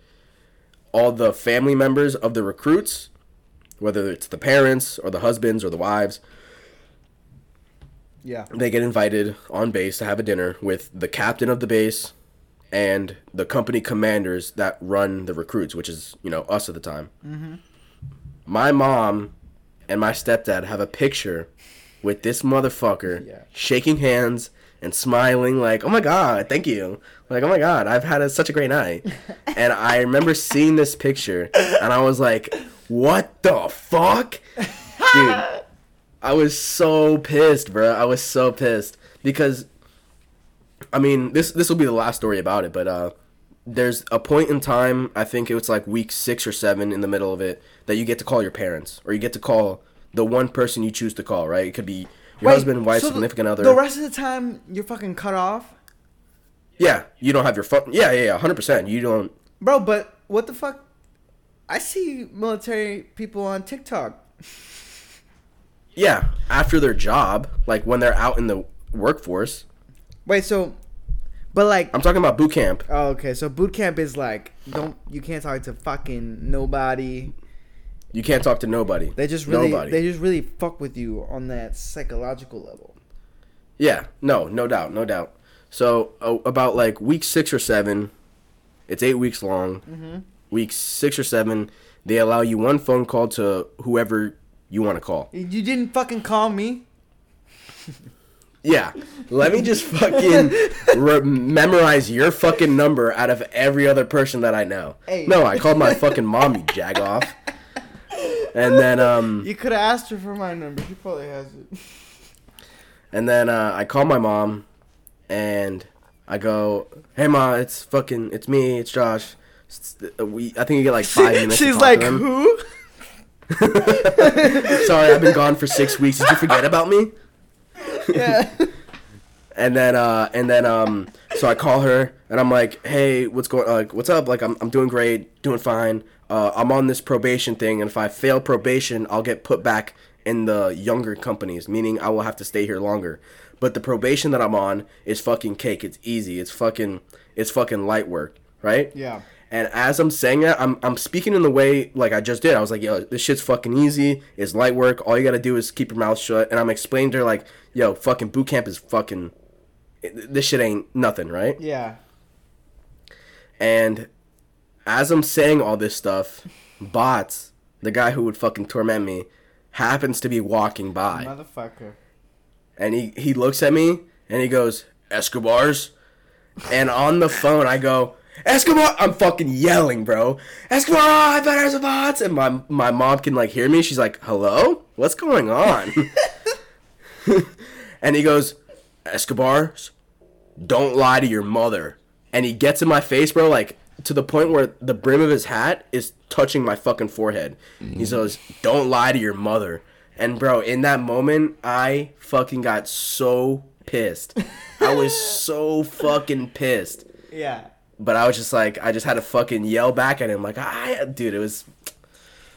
all the family members of the recruits, whether it's the parents or the husbands or the wives, Yeah. they get invited on base to have a dinner with the captain of the base and the company commanders that run the recruits, which is, you know, us at the time. Mm-hmm. My mom and my stepdad have a picture with this motherfucker Yeah. shaking hands and smiling like, "Oh my god, thank you." Like, "Oh my god, I've had a, such a great night." and I remember seeing this picture and I was like, "What the fuck?" Dude, I was so pissed, bro. I was so pissed because I mean, this this will be the last story about it, but uh there's a point in time, I think it was like week 6 or 7 in the middle of it that you get to call your parents or you get to call the one person you choose to call, right? It could be your husband, wife, so the- significant other. The rest of the time, you're fucking cut off, yeah, you don't have your phone. Yeah, yeah, yeah, 100%. You don't bro. But what the fuck? I see military people on TikTok. Yeah, after their job, like when they're out in the workforce. Wait, so, but like, I'm talking about boot camp. oh, okay, so boot camp is like, don't you can't talk to fucking nobody. You can't talk to nobody. They just really, nobody. they just really fuck with you on that psychological level. Yeah, no, no doubt, no doubt. So uh, about like week six or seven, it's eight weeks long. Mm-hmm. Week six or seven, they allow you one phone call to whoever you want to call. You didn't fucking call me. Yeah. Let me just fucking re- memorize your fucking number out of every other person that I know. Hey. No, I called my fucking mom, you jagoff. And then um You could have asked her for my number. She probably has it. and then uh, I call my mom and I go, "Hey ma, it's fucking it's me, it's Josh." It's- we I think you get like 5 minutes. She's like, who? Sorry, I've been gone for 6 weeks. Did you forget about me? Yeah. And then uh and then um so I call her and I'm like, "Hey, what's going like what's up? Like I'm I'm doing great, doing fine. Uh I'm on this probation thing and if I fail probation, I'll get put back in the younger companies, meaning I will have to stay here longer. But the probation that I'm on is fucking cake. It's easy. It's fucking it's fucking light work, right? Yeah. And as I'm saying that, I'm I'm speaking in the way like I just did. I was like, yo, this shit's fucking easy. It's light work. All you gotta do is keep your mouth shut. And I'm explaining to her like, yo, fucking boot camp is fucking. This shit ain't nothing, right? Yeah. And as I'm saying all this stuff, bots, the guy who would fucking torment me, happens to be walking by, Motherfucker. and he he looks at me and he goes, Escobars, and on the phone I go. Escobar! I'm fucking yelling, bro. Escobar! I bet there's a bots! And my my mom can like hear me. She's like, "Hello, what's going on?" and he goes, "Escobars, don't lie to your mother." And he gets in my face, bro, like to the point where the brim of his hat is touching my fucking forehead. He mm-hmm. says, "Don't lie to your mother." And bro, in that moment, I fucking got so pissed. I was so fucking pissed. Yeah. But I was just like, I just had to fucking yell back at him, like, I, dude, it was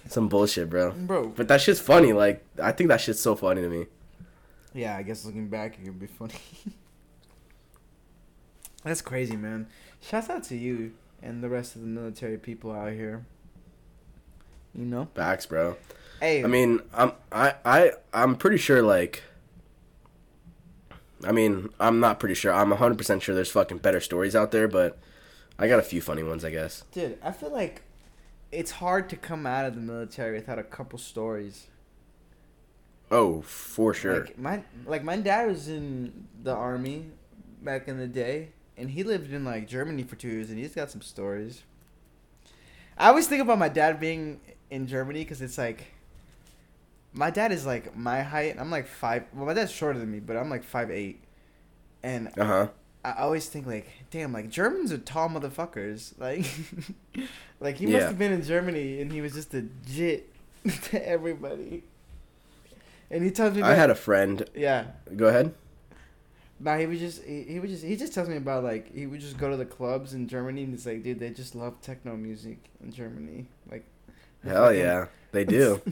some bullshit, bro. Bro. But that shit's funny. Like, I think that shit's so funny to me. Yeah, I guess looking back, it could be funny. That's crazy, man. Shouts out to you and the rest of the military people out here. You know? Facts, bro. Hey, I mean, I'm, I, I, I'm pretty sure, like, I mean, I'm not pretty sure. I'm 100% sure there's fucking better stories out there, but I got a few funny ones, I guess. dude, I feel like it's hard to come out of the military without a couple stories. Oh, for sure. Like my like my dad was in the army back in the day, and he lived in like Germany for two years, and he's got some stories. I always think about my dad being in Germany because it's like my dad is like my height. I'm like five. Well, my dad's shorter than me, but I'm like five eight, and Uh huh. I always think like, damn, like Germans are tall motherfuckers. Like, like he must have been in Germany and he was just a jit to everybody. And he tells me, I had a friend. yeah. Go ahead. Nah, he was just he, he would just he just tells me about like he would just go to the clubs in Germany and it's like, dude, they just love techno music in Germany. Like, Hell yeah, they do.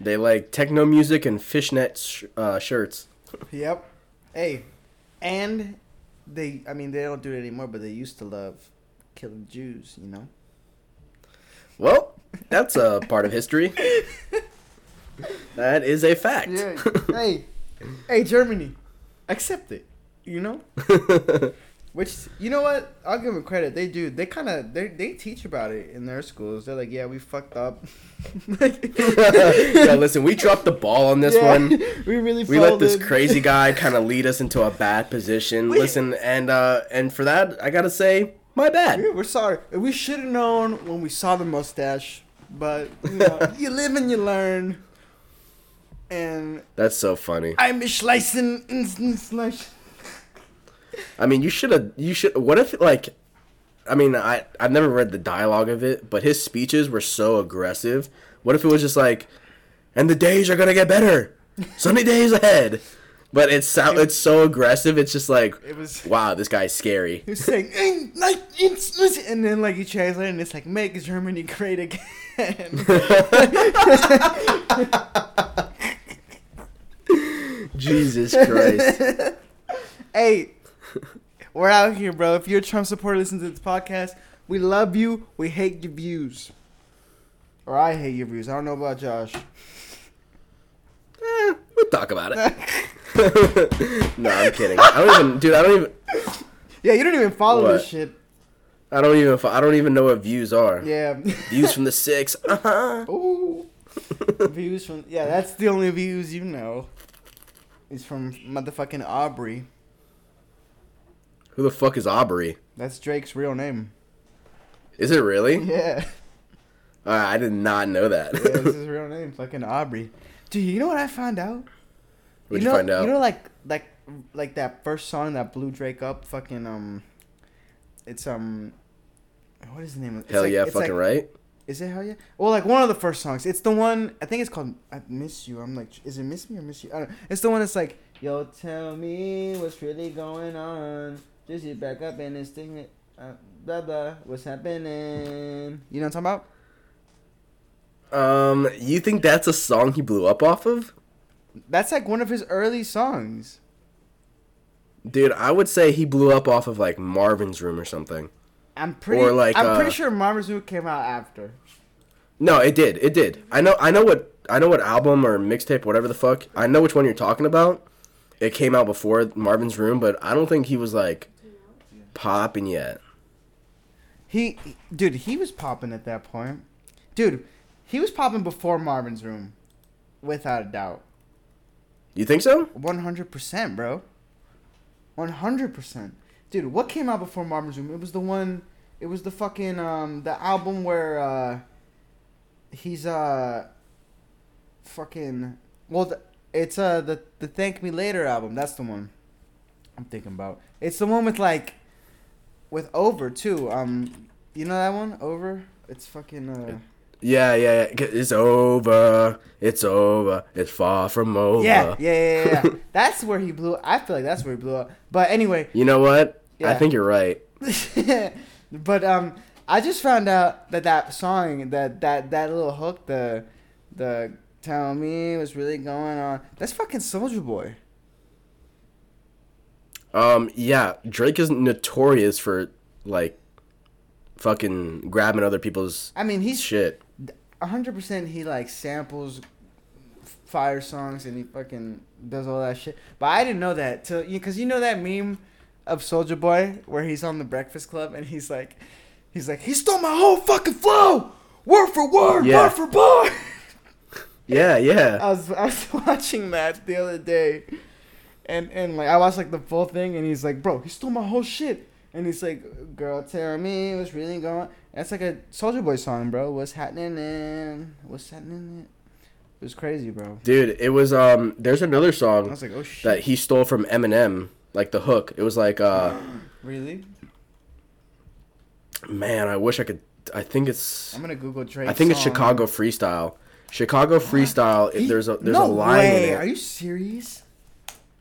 They like techno music and fishnet sh- uh, shirts. Yep. Hey, and they I mean they don't do it anymore, but they used to love killing Jews. You know. Well, that's a part of history. That is a fact. Yeah. hey, hey, Germany, accept it. You know. Which you know what? I'll give them credit. They do. They kind of they they teach about it in their schools. They're like, yeah, we fucked up. like, Yo, listen, we dropped the ball on this yeah, one. We really We let this crazy guy kind of lead us into a bad position. Listen, and uh, and for that, I gotta say, my bad. Yeah, we're sorry. We should have known when we saw the mustache, but you, know, you live and you learn. And That's so funny. I'm Schleichen Schleichen. I mean, you should have. You should. What if like? I mean, I I've never read the dialogue of it, but his speeches were so aggressive. What if it was just like, and the days are gonna get better, sunny days ahead. But it's so it's so aggressive. It's just like, It was. wow, this guy's scary. He was saying, "Ein, nein, ins, ins," and then like he translate, it and it's like, "Make Germany great again." Jesus Christ. hey, we're out here, bro. If you're a Trump supporter, listen to this podcast. We love you. We hate your views, or I hate your views. I don't know about Josh. Eh, talk about it. no, I'm kidding. I don't even, dude. I don't even. Yeah, you don't even follow this shit. I don't even. I don't even know what views are. Yeah. Views from the six. Uh huh. Ooh. views from yeah, that's the only views you know. Is from motherfucking Aubrey. Who the fuck is Aubrey? That's Drake's real name. Is it really? Yeah. Uh, I did not know that. yeah, that's his real name, fucking Aubrey. Dude, you know what I found out? What'd you you, know, find out? You know, like like like that first song that blew Drake up. Fucking um, it's um, what is the name of? It's Hell like- yeah, it's fucking like- right. Is it hell yeah? Well, like one of the first songs. It's the one I think it's called "I Miss You." I'm like, is it "Miss Me" or "Miss You"? I don't know. It's the one that's like, "Yo, tell me what's really going on. Just get back up and this thing, uh, blah blah. What's happening?" You know what I'm talking about? Um, you think that's a song he blew up off of? That's like one of his early songs. Dude, I would say he blew up off of like Marvin's Room or something. I'm pretty. Or, like, I'm uh, pretty sure Marvin's Room came out after. No, it did. It did. I know. I know what. I know what album or mixtape, whatever the fuck. I know which one you're talking about. It came out before Marvin's Room, but I don't think he was like popping yet. He, dude, he was popping at that point. Dude, he was popping before Marvin's Room, without a doubt. You think so? One hundred percent, bro. One hundred percent, dude. What came out before Marvin's Room? It was the one. It was the fucking um the album where uh he's uh fucking well the, it's uh the the Thank Me Later album. That's the one I'm thinking about. It's the one with like with Over too. Um, you know that one Over. It's fucking uh. Yeah, yeah, yeah. It's over. It's over. It's far from over. Yeah, yeah, yeah, yeah. that's where he blew. I feel like that's where he blew up. But anyway, You know what? Yeah. I think you're right. but um, I just found out that that song, that that that little hook, the the tell me what's really going on. That's fucking Soulja Boy. Um, yeah, Drake is notorious for like fucking grabbing other people's I mean, he's shit. Hundred percent. He like samples fire songs and he fucking does all that shit. But I didn't know that till you because you know that meme of Soulja Boy where he's on the Breakfast Club and he's like, he's like, he stole my whole fucking flow, word for word, Yeah. bar for bar. Yeah, yeah. I was I was watching that the other day, and and like I watched like the full thing, and he's like, bro, he stole my whole shit, and he's like, girl, tell me what's really going. That's like a Soulja Boy song, bro. What's happening? In? What's happening? In? It was crazy, bro. Dude, it was um there's another I song was like, oh shit, that he stole from Eminem, like the hook. It was like uh really? man, I wish I could I think it's I'm gonna Google Drake. I think it's. Chicago Freestyle. Chicago Freestyle, He- there's a there's no a line way. in it. Are you serious?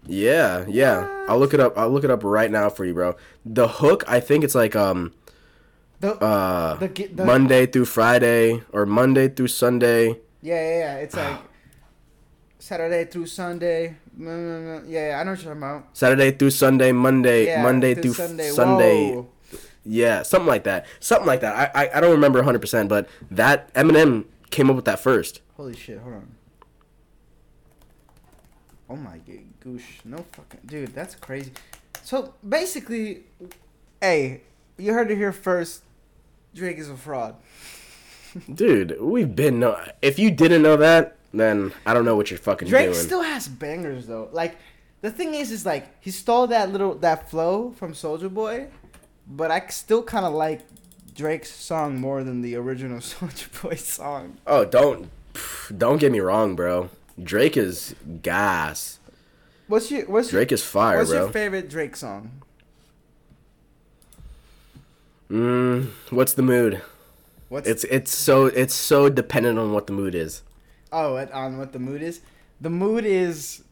Yeah, yeah. I'll look it up. I'll look it up right now for you, bro. The hook, I think it's like um The, uh The the- Monday through Friday or Monday through Sunday. yeah, yeah, yeah. It's like Saturday through Sunday. Mm, mm, mm. Yeah, yeah, I know what you're talking about. Saturday through Sunday, Monday, Yeah, Monday through through Sunday. Sunday. Whoa. Yeah, something like that. Something like that. I I, I don't remember 100%, but that Eminem came up with that first. Holy shit, hold on. Oh my g- goosh. No fucking dude, that's crazy. So basically hey, you heard it here first. Drake is a fraud. Dude, we've been no If you didn't know that, then I don't know what you're fucking Drake doing. still has bangers though. Like the thing is is like he stole that little that flow from Soulja Boy, but I still kind of like Drake's song more than the original Soulja Boy song. oh, don't don't get me wrong, bro. Drake is gas. What's your what's Drake is fire, what's bro. your favorite Drake song? Mm, what's the mood? What's It's it's so it's so dependent on what the mood is. Oh, on what the mood is? The mood is.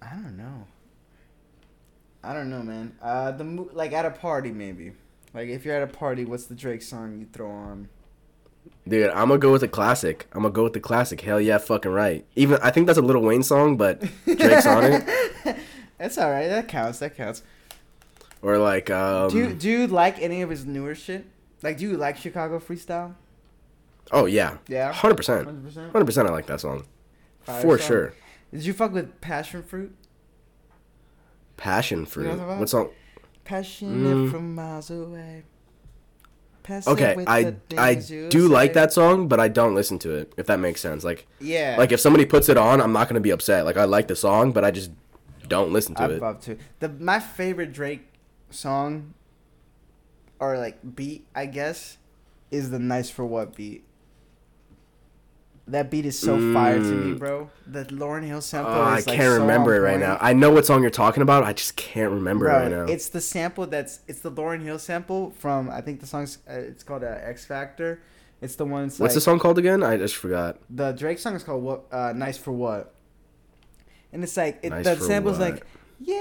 I don't know. I don't know, man. Uh, the mood, like at a party, maybe. Like if you're at a party, what's the Drake song you throw on? Dude, I'm gonna go with the classic. I'm gonna go with the classic. Hell yeah, fucking right. Even I think that's a Lil Wayne song, but Drake's on it. That's all right. That counts. That counts. Or like um. do you, Do you like any of his newer shit? Like, do you like Chicago freestyle? oh yeah. Yeah? Hundred percent. Hundred percent. Hundred percent. I like that song. Fire For song. sure. Did you fuck with Passion Fruit? Passion fruit. what I'm talking about? what song? Passionate Mm. from miles away. Okay, I I do like that song, but I don't listen to it. If that makes sense, like Yeah. like if somebody puts it on, I'm not gonna be upset. Like I like the song, but I just don't listen to I it. love to. The my favorite Drake song or like beat, I guess, is the Nice for What beat. That beat is so fire to me, Mm. bro. The Lauryn Hill sample Oh, I like can't remember it right now. I know what song you're talking about. I just can't remember Bro, it right now. it's the sample that's it's the Lauryn Hill sample from I think the song's uh, it's called uh, Ex-Factor. It's the one. What's the song called again? I just forgot. The Drake song is called "What uh, Nice for What," and it's like it, Nice the sample's what? like, "Yeah,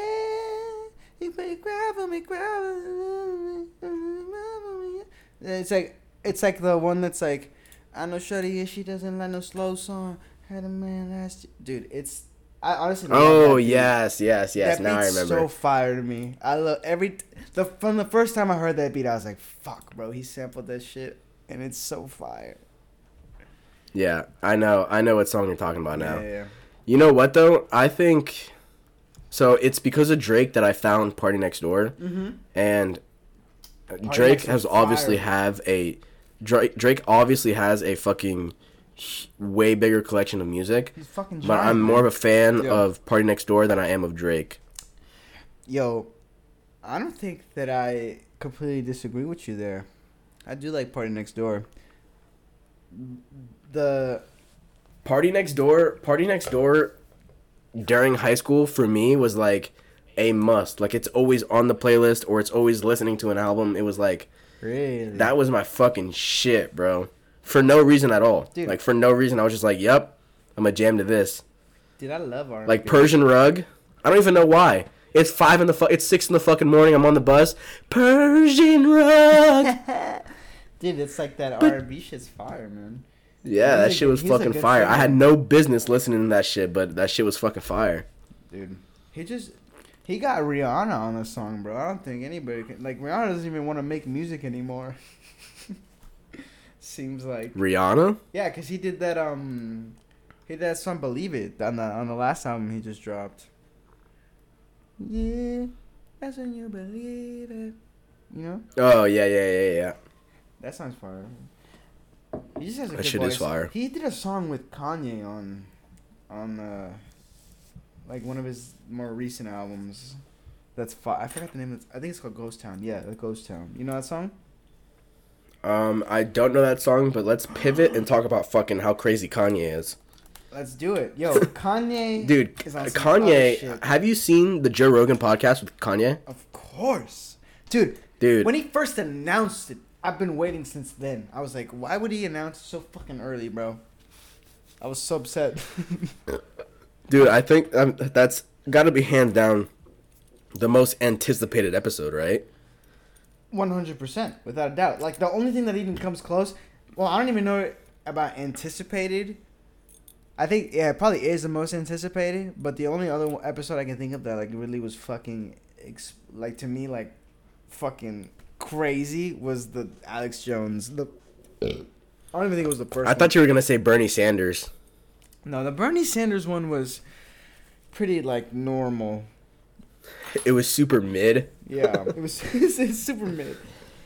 you play gravel me, gravel me." It's like it's like the one that's like, "I know Shorty, yeah, she doesn't like no slow song." Had a man last year. dude. It's I honestly. Oh yes, yes, yes. That now I remember. so fire to me. I love every the from the first time I heard that beat, I was like, "Fuck, bro!" He sampled that shit, and it's so fire. yeah, I know. I know what song you're talking about now. Yeah, yeah. You know what though? I think so. It's because of Drake that I found Party Next Door, Mm-hmm. and uh, Drake Next has obviously fire. have a Drake. Drake obviously has a fucking way bigger collection of music. He's fucking. But I'm more of a fan Yeah. of Party Next Door than I am of Drake. Yo, I don't think that I completely disagree with you there. I do like Party Next Door. The Party Next Door, Party Next Door during high school for me was like a must. Like it's always on the playlist or it's always listening to an album. It was like really that was my fucking shit, bro. For no reason at all. Dude. Like for no reason I was just like, "Yep, I'm gonna jam to this." dude, I love R. Like Persian Rug. I don't even know why. It's 5 in the fu- it's 6 in the fucking morning. I'm on the bus. Persian Rug. dude, it's like that R and B shit's fire, man. Yeah, that a shit was fucking fire. I had no business listening to that shit, but that shit was fucking fire. Dude, he just he got Rihanna on the song, bro. I don't think anybody can like Rihanna doesn't even want to make music anymore. Seems like Rihanna? yeah, cause he did that um he did that song "Believe It" on the on the last album he just dropped. Yeah, that's when you believe it. You know Oh yeah, yeah, yeah, yeah. that sounds fire. He just has a That good shit voice. is fire. He did a song with Kanye on, on uh, like one of his more recent albums. That's fire. I forgot the name. Of. I think it's called Ghost Town. Yeah, the Ghost Town. You know that song? Um, I don't know that song, but let's pivot and talk about fucking how crazy Kanye is. Let's do it. Yo, Kanye. Dude, is on some other Kanye, have you seen the Joe Rogan podcast with Kanye? Of course, dude. Dude, When he first announced it, I've been waiting since then. I was like, why would he announce so fucking early, bro? I was so upset. dude, I think um, that's got to be hands down the most anticipated episode, right? One hundred percent, without a doubt. Like the only thing that even comes close. Well, I don't even know about anticipated. I think yeah, it probably is the most anticipated. But the only other episode I can think of that like really was fucking like to me like fucking crazy was the Alex Jones. The I don't even think it was the first. I thought you were gonna say Bernie Sanders. No, the Bernie Sanders one was pretty like normal. It was super mid. Yeah, it was it's, it's super mid.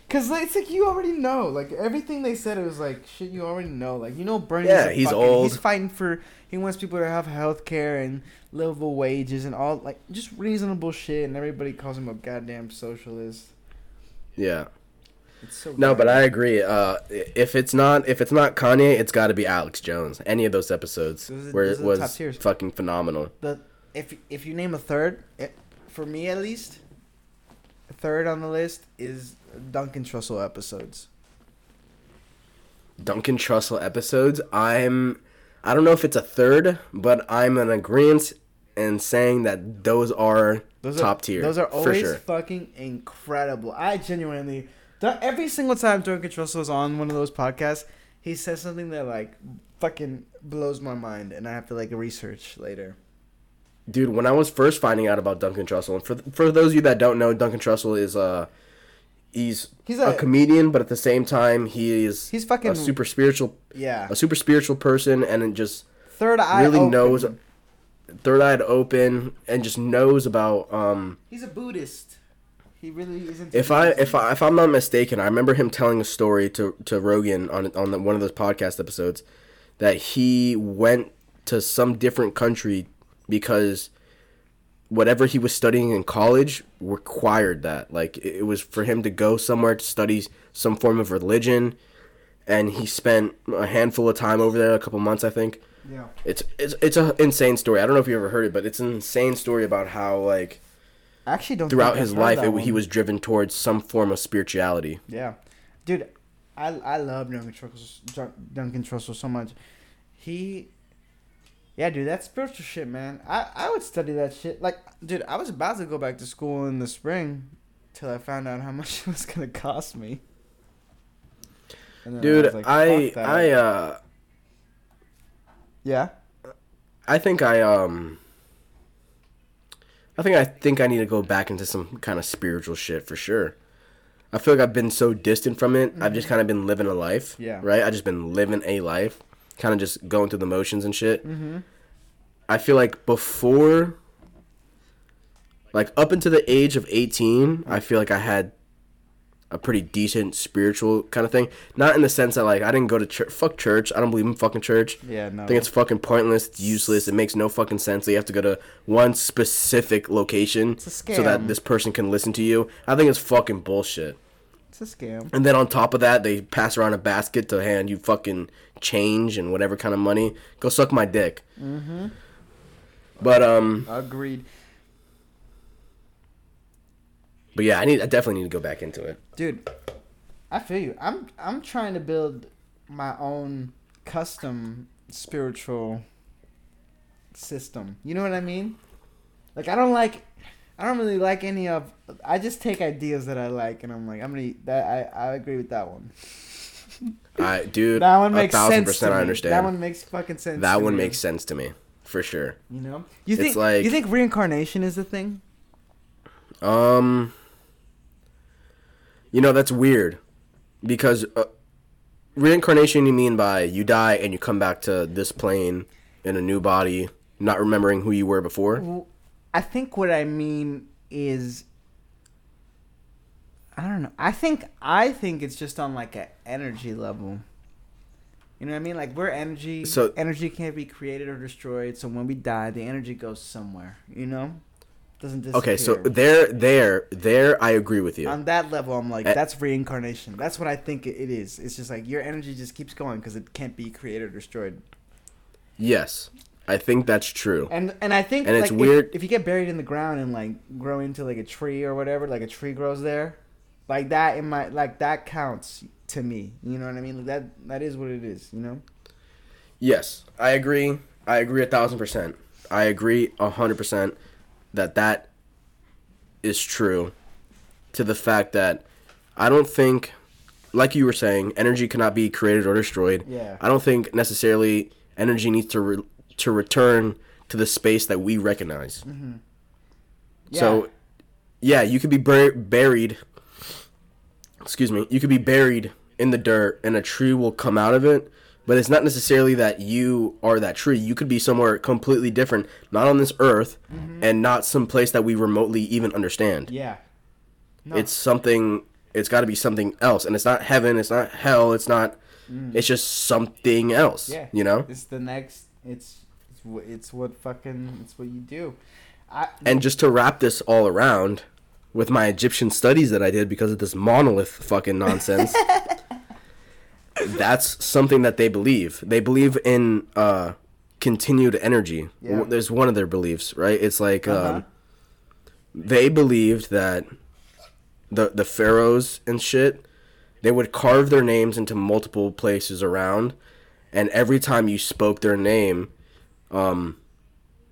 Cause like, it's like you already know, like everything they said, it was like shit. You already know, like you know, Bernie. Yeah, he's fucking- old. He's fighting for. He wants people to have health care and livable wages and all like just reasonable shit. And everybody calls him a goddamn socialist. Yeah. It's so No, but. I agree. Uh, if it's not if it's not Kanye, it's got to be Alex Jones. Any of those episodes Those are- where it was fucking phenomenal. the if if you name a third, it, for me at least, a third on the list is Duncan Trussell episodes. Duncan Trussell episodes. I'm I don't know if it's a third, but I'm in agreement in saying that those are Those top are, tier. Those are for always sure. fucking incredible. I genuinely, every single time Duncan Trussell is on one of those podcasts, he says something that like fucking blows my mind, and I have to like research later. Dude, when I was first finding out about Duncan Trussell, and for for those of you that don't know, Duncan Trussell is uh he's, He's a, a- comedian, but at the same time he is He's fucking- a super spiritual Yeah, a super spiritual person and just third eye really open. knows third eyed open and just knows about um He's a Buddhist. He really isn't. If I if I if I'm not mistaken, I remember him telling a story to to Rogan on on the, one of those podcast episodes that he went to some different country because whatever he was studying in college required that. Like it was for him to go somewhere to study some form of religion, and he spent a handful of time over there, a couple months, I think. yeah. It's it's it's an insane story. I don't know if you ever heard it, but it's an insane story about how like I actually don't. throughout his life it, he was driven towards some form of spirituality. Yeah, dude, I I love Duncan Trussell, Duncan Trussell so much. He, yeah, dude, that's spiritual shit, man. I I would study that shit. Like, dude, I was about to go back to school in the spring, till I found out how much it was gonna cost me. Dude, was like, I I uh yeah. I think I um I think I think I need to go back into some kind of spiritual shit for sure. I feel like I've been so distant from it. I've just kind of been living a life. Yeah. Right? I just been living a life, kind of just going through the motions and shit. Mm-hmm. I feel like before like up until the age of 18, I feel like I had a pretty decent spiritual kind of thing. Not in the sense that like I didn't go to church. Fuck church. I don't believe in fucking church. Yeah, no. I think it's fucking pointless. It's useless. It makes no fucking sense. that you have to go to one specific location so that this person can listen to you. I think it's fucking bullshit. It's a scam. And then on top of that, they pass around a basket to hand you fucking change and whatever kind of money. Go suck my dick. Mm-hmm. But um, Agreed, but yeah, I need. I definitely need to go back into it. dude. I feel you. I'm I'm trying to build my own custom spiritual system. You know what I mean? Like I don't like I don't really like any of I just take ideas that I like and I'm like I'm gonna that I, I agree with that one. I dude, That one makes a thousand sense. percent. I understand. That one makes fucking sense. That to one me. makes sense to me for sure. You know? You It's think like- you think reincarnation is a thing? Um, you know that's weird because uh, reincarnation you mean by you die and you come back to this plane in a new body, not remembering who you were before. I think what I mean is I don't know. I think I think it's just on like an energy level. You know what I mean? Like we're energy. So- energy can't be created or destroyed. So when we die, the energy goes somewhere. You know, doesn't disappear. Okay, so there, there, there, I agree with you. on that level, I'm like, Eh. that's reincarnation. That's what I think it it is. It's just like your energy just keeps going because it can't be created or destroyed. Yes, I think that's true. And and I think And like it's if- weird- if, you get buried in the ground and like grow into like a tree or whatever, like a tree grows there, like that in my like that counts to me. You know what I mean? Like that that is what it is. You know? Yes, I agree. I agree a thousand percent. I agree a hundred percent that that is true. To the fact that I don't think, like you were saying, energy cannot be created or destroyed. Yeah. I don't think necessarily energy needs to re- to return to the space that we recognize. Mm-hmm. Yeah. So, yeah, you could be bur- buried. Excuse me. You could be buried in the dirt, and a tree will come out of it. But it's not necessarily that you are that tree. You could be somewhere completely different, not on this earth, and not some place that we remotely even understand. yeah. No. It's something. It's got to be something else, and it's not heaven. It's not hell. It's not. It's just something else. Mm. yeah. You know. It's the next. It's it's what it's what fucking it's what you do. I And just to wrap this all around with my Egyptian studies that I did because of this monolith fucking nonsense. that's something that they believe. They believe in uh continued energy. Yeah. There's one of their beliefs, right? It's like Uh-huh. um they believed that the the pharaohs and shit they would carve their names into multiple places around and every time you spoke their name um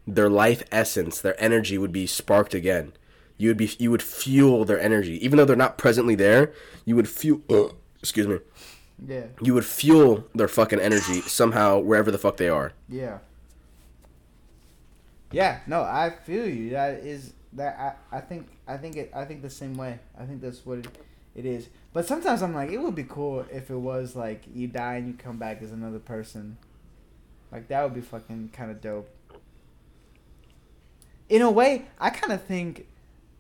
their life essence, their energy would be sparked again. You would be you would fuel their energy, even though they're not presently there. You would fuel. excuse me. Yeah You would fuel their fucking energy somehow wherever the fuck they are. yeah. Yeah, no, I feel you. That is that I, I think I think it I think the same way. I think that's what it, it is. But sometimes I'm like, it would be cool if it was like you die and you come back as another person. Like that would be fucking kind of dope. In a way, I kind of think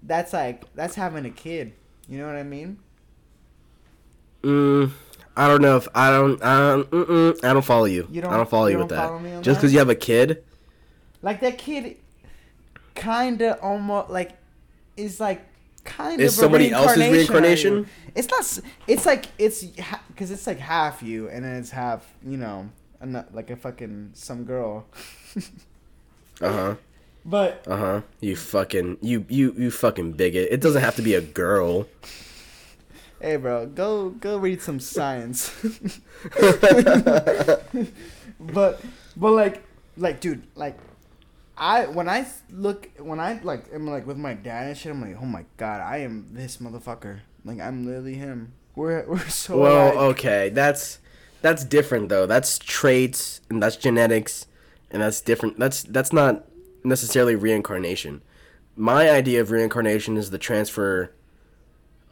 that's like that's having a kid. You know what I mean? Mm, I don't know if I don't. I don't. I don't follow you. You don't- I don't follow you you, with that. Just because you have a kid. Like that kid, kinda almost like is like kind Is of somebody else's reincarnation of reincarnation? you. It's not. It's like it's because it's like half you, and then it's half you know, like a fucking some girl. Uh huh. But Uh huh. You fucking you you you fucking bigot. It doesn't have to be a girl. Hey, bro, go go read some science. but but like like dude like I when I look when I like am like with my dad and shit I'm like oh my god I am this motherfucker like I'm literally him we're we're so Well, alike. okay, that's that's different though. That's traits and that's genetics, and that's different. That's that's not necessarily reincarnation. My idea of reincarnation is the transfer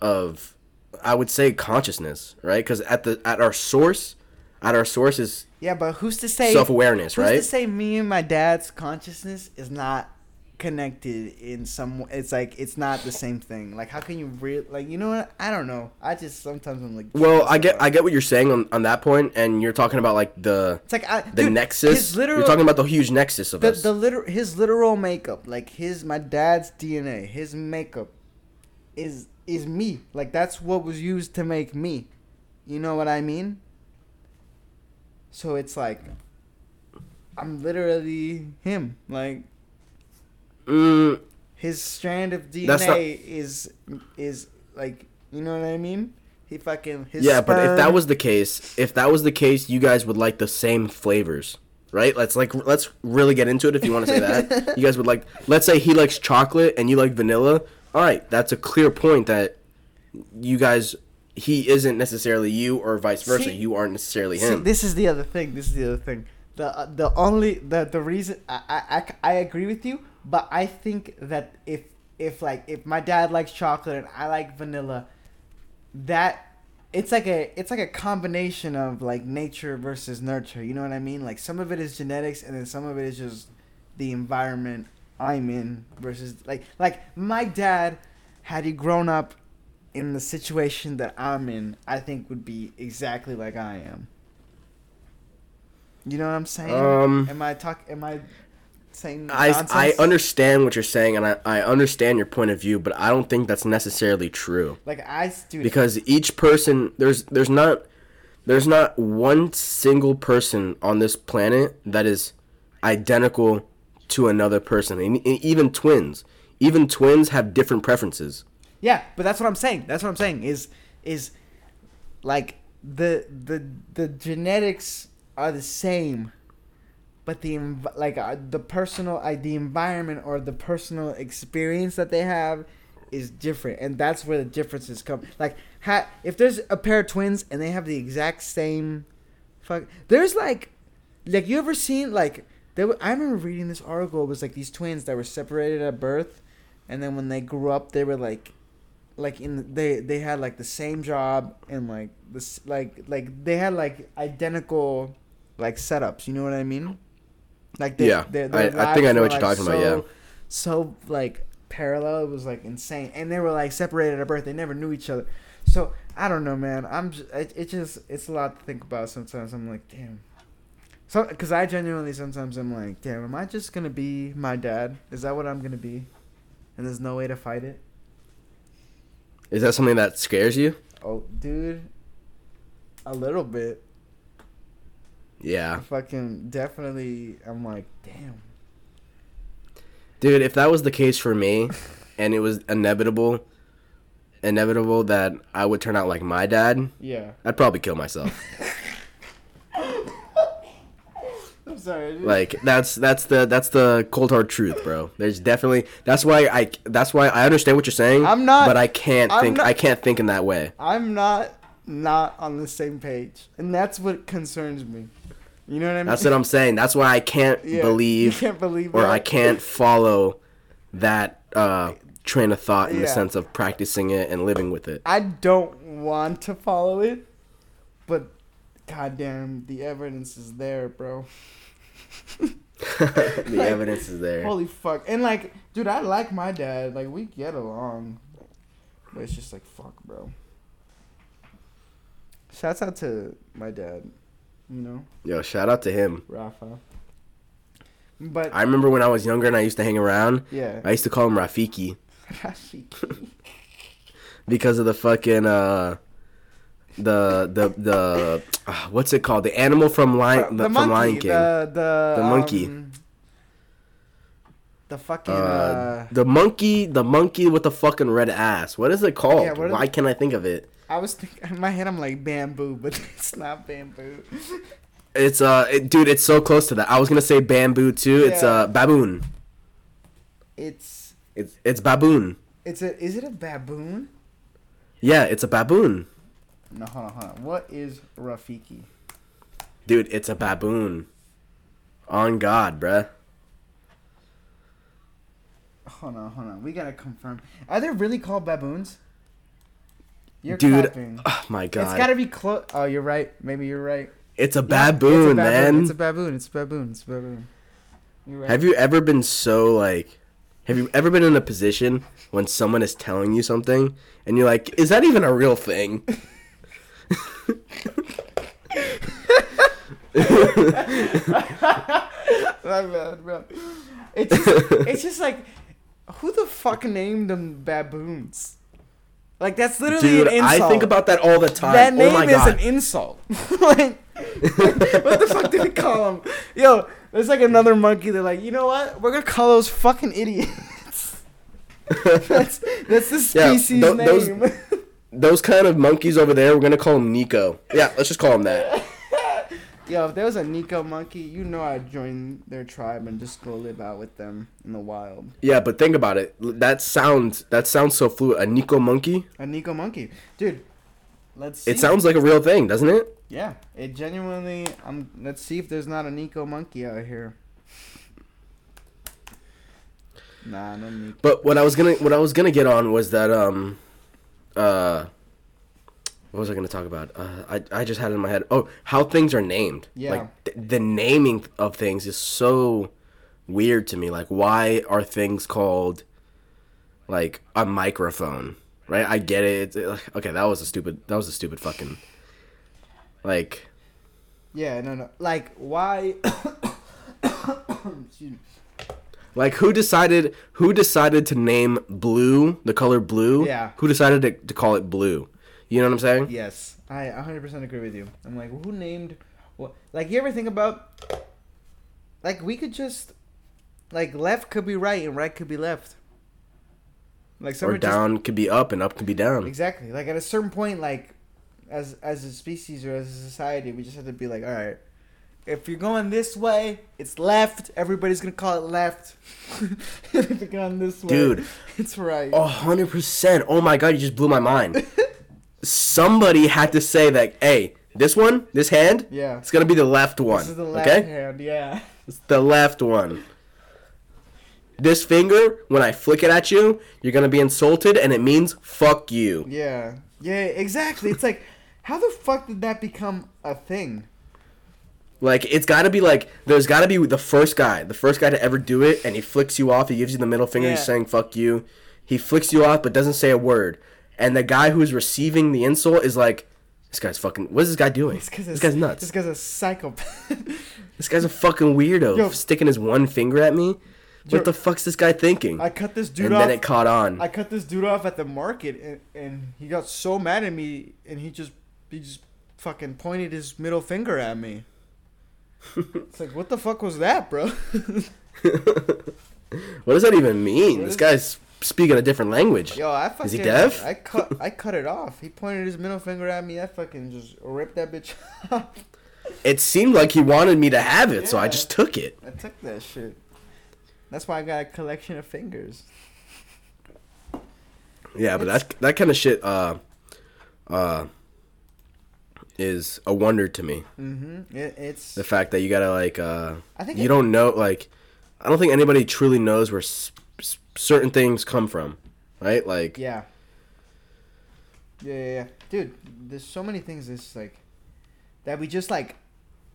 of, I would say, consciousness, right? Because at the at our source, at our source is yeah but who's to say self awareness, right? who's to say me and my dad's consciousness is not connected in some it's like it's not the same thing like how can you real like you know what I don't know I just sometimes I'm like Well, I get I get what you're saying on, on that point, and you're talking about like the it's like I, the dude, nexus. literal, you're talking about the huge nexus of the us. the literal his literal makeup, like his my dad's DNA, his makeup is is me. Like that's what was used to make me. You know what I mean? So it's like I'm literally him. Like mm, his strand of DNA not- is is like you know what I mean? He fucking his yeah, but if that was the case, if that was the case, you guys would like the same flavors, right? Let's like let's really get into it if you want to say that. you guys would like let's say he likes chocolate and you like vanilla. All right, that's a clear point that you guys he isn't necessarily you or vice versa. See- you aren't necessarily him. See, this is the other thing. This is the other thing. The uh, the only the the reason I, I, I, I agree with you, but I think that if if like if my dad likes chocolate and I like vanilla, that it's like a it's like a combination of like nature versus nurture. You know what I mean? Like some of it is genetics, and then some of it is just the environment I'm in versus like like my dad had he grown up in the situation that I'm in, I think would be exactly like I am. You know what I'm saying? Um, am I talk? Am I saying I, nonsense? I understand what you're saying and I, I understand your point of view, but I don't think that's necessarily true. Like I, dude, because each person there's there's not there's not one single person on this planet that is identical to another person and, even twins even twins have different preferences Yeah, but that's what I'm saying. That's what I'm saying is is like the the the genetics are the same, but the like uh, the personal uh, the environment or the personal experience that they have is different, and that's where the differences come. Like, ha- if there's a pair of twins and they have the exact same, fuck, there's like, like you ever seen like there? Were, I remember reading this article. It was like these twins that were separated at birth, and then when they grew up, they were like like in they they had like the same job and like this like like they had like identical like setups you know what i mean like they, Yeah, their- I- their I think I know what you're like, talking about, yeah. so- so like parallel it was like insane and they were like separated at birth they never knew each other so i don't know man i'm just it, it just it's a lot to think about sometimes i'm like damn so because i genuinely sometimes i'm like damn am i just gonna be my dad is that what i'm gonna be and there's no way to fight it is that something that scares you Oh, dude, a little bit. yeah Fucking definitely. I'm like, damn. dude if that was the case for me and it was inevitable inevitable that i would turn out like my dad Yeah. i'd probably kill myself I'm sorry. Like that's that's the that's the cold hard truth, bro. There's definitely that's why I that's why I understand what you're saying. I'm not- but I can't I'm think not- I can't think in that way. I'm not not on the same page, and that's what concerns me. You know what I mean? That's what I'm saying. That's why I can't Yeah, believe You can't believe. or that. I can't follow that uh, train of thought in the sense of practicing it and living with it. I don't want to follow it, but goddamn, the evidence is there, bro. the evidence is there. Holy fuck! And like, dude, I like my dad. Like, we get along, but it's just like, fuck, bro. Shouts out to my dad. You know, Yo, shout out to him. Rafa. But I remember when I was younger and I used to hang around. yeah, I used to call him Rafiki Rafiki. because of the fucking uh, the the the uh, what's it called? The animal from Lion the, the from Lion King. the the The monkey. um, the fucking uh, uh, the monkey, the monkey with the fucking red ass. What is it called? Yeah, Why can't I think of it? I was thinking in my head I'm like bamboo, but it's not bamboo. It's uh, it, dude, it's so close to that. I was gonna say bamboo too. It's Yeah. uh, baboon. It's It's it's baboon. it's a is it a baboon? Yeah, it's a baboon, No, hold on, hold on. What is Rafiki? dude. It's a baboon. On God, bruh. Hold on, hold on. We gotta confirm. Are they really called baboons? You're Dude, capping. oh my God. It's gotta be close. Oh, you're right. Maybe you're right. It's a Yeah, baboon, it's a man. It's a baboon. It's a baboon. It's a baboon. Right. Have you ever been so like have you ever been in a position when someone is telling you something and you're like, is that even a real thing? My bad, bro. It's just, it's just like, who the fuck named them baboons? Like that's literally Dude, an insult. I think about that all the time. that oh name is god. an insult. like, what the fuck did we call them? Yo, there's like another monkey. They're like, you know what? We're gonna call those fucking idiots. that's that's the species tho- those- name. Those kind of monkeys over there, we're gonna call him Nico. Yeah, let's just call him that. Yo, if there was a Nico monkey, you know I'd join their tribe and just go live out with them in the wild. Yeah, but think about it. That sounds that sounds so fluid. A Nico monkey? A Nico monkey, dude. Let's. See. It sounds like a real thing, doesn't it? Yeah, it genuinely. Um, let's see if there's not a Nico monkey out here. Nah, no Nico. But what I was gonna what I was gonna get on was that um uh what was I gonna talk about? Uh, I I just had it in my head. Oh, how things are named. Yeah. Like th- the naming of things is so weird to me. Like why are things called like a microphone? Right? I get it. It's, like, okay, that was a stupid. That was a stupid fucking. Like Yeah, no, no. Like, why? Excuse me. Like who decided who decided to name blue the color blue? Yeah. Who decided to, to call it blue? You know what I'm saying? Yes, I 100% agree with you. I'm like, who named what? Like, you ever think about, like, we could just, like, left could be right and right could be left. Like, Or down could be up and up could be down. exactly. Like, at a certain point, like, as as a species or as a society, we just have to be like, all right, if you're going this way, it's left. Everybody's gonna call it left. if you're going this way, Dude. it's right. Hundred percent. Oh my god, you just blew my mind. Somebody had to say that. Hey, this one, this hand, Yeah. it's gonna be the left one. This is the left okay, hand. Yeah. it's the left one. This finger, when I flick it at you, you're gonna be insulted, and it means fuck you. Yeah. Yeah, exactly. It's like, how the fuck did that become a thing? Like it's got to be like there's got to be the first guy, the first guy to ever do it, and he flicks you off. He gives you the middle finger. Yeah. He's saying "fuck you." He flicks you off, but doesn't say a word. And the guy who's receiving the insult is like, "This guy's fucking. What is this guy doing? This guy's nuts. This guy's a psychopath. This guy's a fucking weirdo, Yo. sticking his one finger at me. What the fuck's this guy thinking?" I cut this dude and off. And then it caught on. I cut this dude off at the market, and, and he got so mad at me, and he just he just fucking pointed his middle finger at me. It's like, what the fuck was that, bro? what does that even mean? What This is- guy's speaking a different language. Yo, I fucking Is he deaf? I cut I cut it off. He pointed his middle finger at me. I fucking just ripped that bitch off. It seemed like he wanted me to have it, so I just took it. I took that shit. That's why I got a collection of fingers. Yeah, but that that kind of shit uh uh is a wonder to me. Mm-hmm. It, it's The fact that you gotta like uh I think you it- don't know like I don't think anybody truly knows where s- s- certain things come from, right? Like yeah. Yeah, yeah, yeah, dude. There's so many things that's like that we just like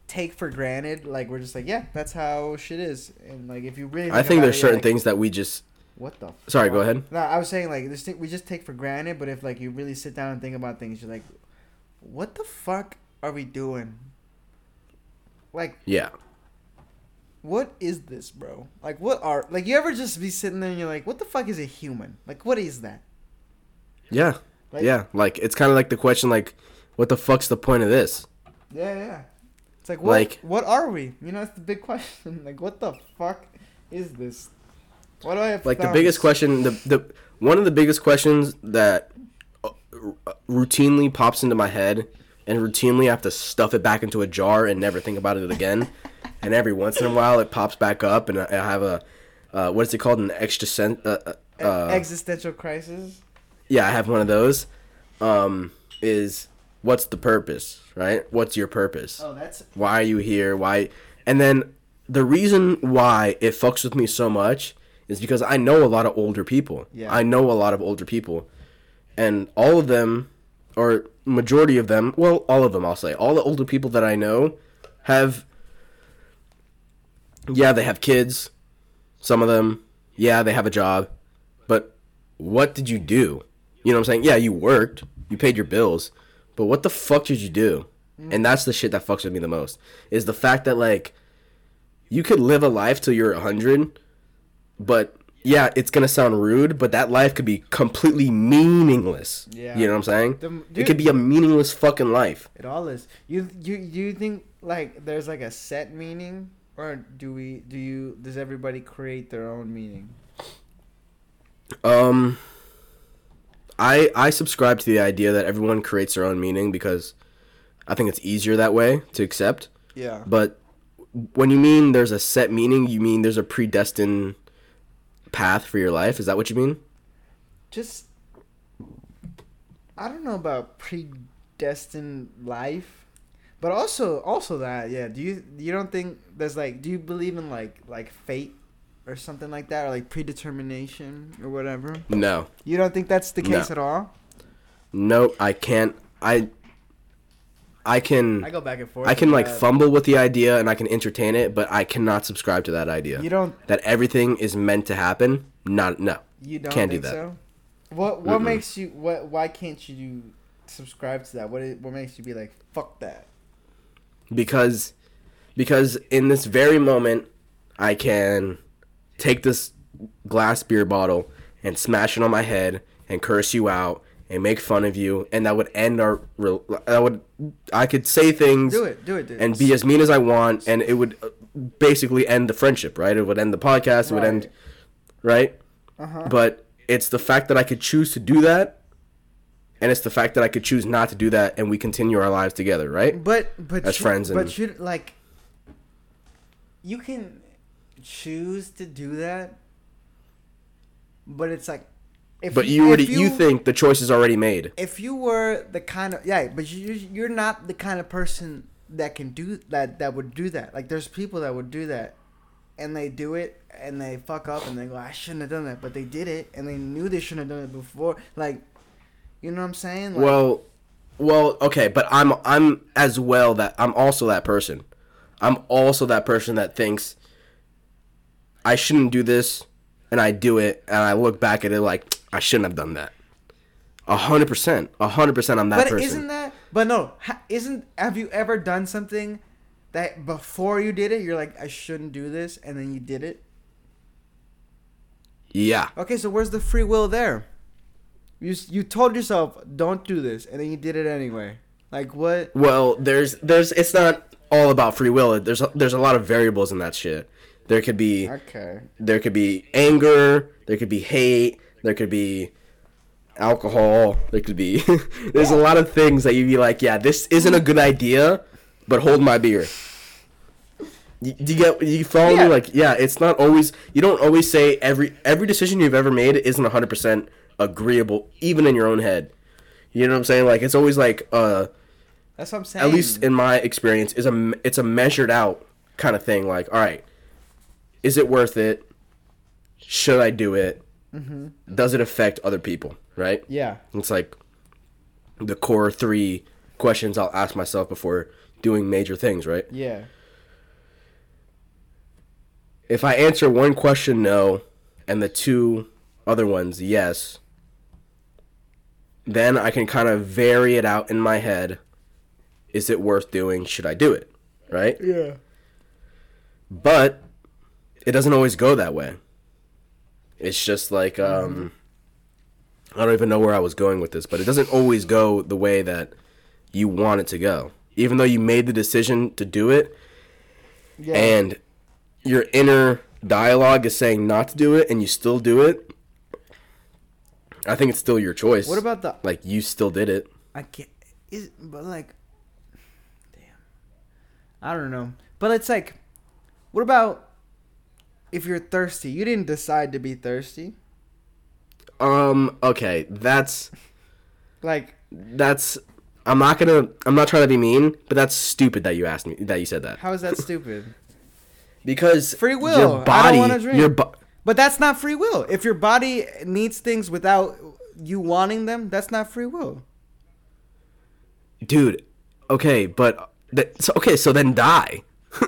take for granted. Like we're just like, yeah, that's how shit is. And like if you really, I think there's it, certain like, things that we just. What the? Sorry, go ahead. No, I was saying like this thing we just take for granted, but if like you really sit down and think about things, you're like, what the fuck are we doing? Like, Yeah. what is this, bro? Like, what are like you ever just be sitting there and you're like, what the fuck is a human? Like, what is that? Yeah. Like, yeah. Like it's kind of like the question, like, what the fuck's the point of this? Yeah, yeah. It's like what? Like- what are we? You know, it's the big question. Like, what the fuck is this? Why do I have Like the biggest question, the the one of the biggest questions that r- routinely pops into my head, and routinely I have to stuff it back into a jar and never think about it again. and every once in a while, it pops back up, and I I have a uh, what is it called? An extra cent. Uh, uh, uh, existential crisis. yeah, I have one of those. Um, is what's the purpose, right? What's your purpose? Oh, that's Why are you here? Why? And then the reason why it fucks with me so much is because I know a lot of older people. Yeah. I know a lot of older people, and all of them, or majority of them, well, all of them, I'll say, all the older people that I know have. Yeah, they have kids. Some of them, yeah, they have a job, but what did you do? You know what I'm saying? Yeah, you worked, you paid your bills, but what the fuck did you do? Mm. And that's the shit that fucks with me the most is the fact that like you could live a life till you're 100, but yeah, it's gonna sound rude, but that life could be completely meaningless. Yeah. you know what I'm saying? The- it could be a meaningless fucking life. It all is. You you do you think like there's like a set meaning, or do we do you does everybody create their own meaning? Um, I I subscribe to the idea that everyone creates their own meaning because I think it's easier that way to accept. Yeah. But when you mean there's a set meaning, you mean there's a predestined path for your life. Is that what you mean? Just I don't know about predestined life, but also also that yeah. Do you you don't think there's like do you believe in like like fate or something like that or like predetermination or whatever? No. You don't think that's the case No. at all? No, I can't. I I can I go back and forth. I can like that. fumble with the idea and I can entertain it, but I cannot subscribe to that idea. You don't that everything is meant to happen. Not no. You don't Can't do that. so? What what Mm-mm. makes you what why can't you subscribe to that? What is, what makes you be like fuck that? because because in this very moment I can take this glass beer bottle and smash it on my head and curse you out and make fun of you and that would end our real that would I could say things Do it, do it, and be as mean as I want and it would uh, basically end the friendship, right? It would end the podcast, it would end right? Uh-huh. But it's the fact that I could choose to do that and it's the fact that I could choose not to do that and we continue our lives together, right? But but As friends but and- you like you can choose to do that, but it's like if But you already if you, think the choice is already made. if you were the kind of yeah, but you you're not the kind of person that can do that that would do that. Like there's people that would do that, and they do it and they fuck up and they go I shouldn't have done that, but they did it and they knew they shouldn't have done it before. Like, you know what I'm saying? Like, Well, well, okay, but I'm I'm as well that I'm also that person. I'm also that person that thinks I shouldn't do this, and I do it, and I look back at it like I shouldn't have done that. A hundred percent, a hundred percent. I'm that but person. isn't that? But no, isn't have you ever done something that before you did it, you're like I shouldn't do this, and then you did it? yeah, Okay, so where's the free will there? You you told yourself don't do this, and then you did it anyway. Like what? Well, there's there's it's not all about free will. There's a, there's a lot of variables in that shit. There could be Okay. there could be anger, there could be hate, there could be alcohol, there could be there's a lot of things that you'd be like, yeah, this isn't a good idea, but hold my beer. You, you get you follow Yeah. me like yeah it's not always you don't always say every every decision you've ever made isn't 100% agreeable even in your own head you know what i'm saying like it's always like uh That's what I'm saying. at least in my experience is a it's a measured out kind of thing like all right is it worth it should i do it Mm-hmm. does it affect other people right yeah. it's like the core three questions i'll ask myself before doing major things, right? Yeah. If I answer one question no and the two other ones yes, then I can kind of vary it out in my head. Is it worth doing? Should I do it? Right? Yeah. But it doesn't always go that way. It's just like um I don't even know where I was going with this, but it doesn't always go the way that you want it to go. Even though you made the decision to do it Yeah. and your inner dialogue is saying not to do it and you still do it, I think it's still your choice. what about the like you still did it? I can't. Is but like, damn. I don't know. But it's like, what about if you're thirsty? You didn't decide to be thirsty. Um okay, that's Like, that's I'm not gonna I'm not trying to be mean, but that's stupid that you asked me that you said that. how is that stupid? Because Free will. I your don't body, wanna drink. your bo- But that's not free will. If your body needs things without you wanting them, that's not free will. dude. Okay, but that, so, okay, so then die,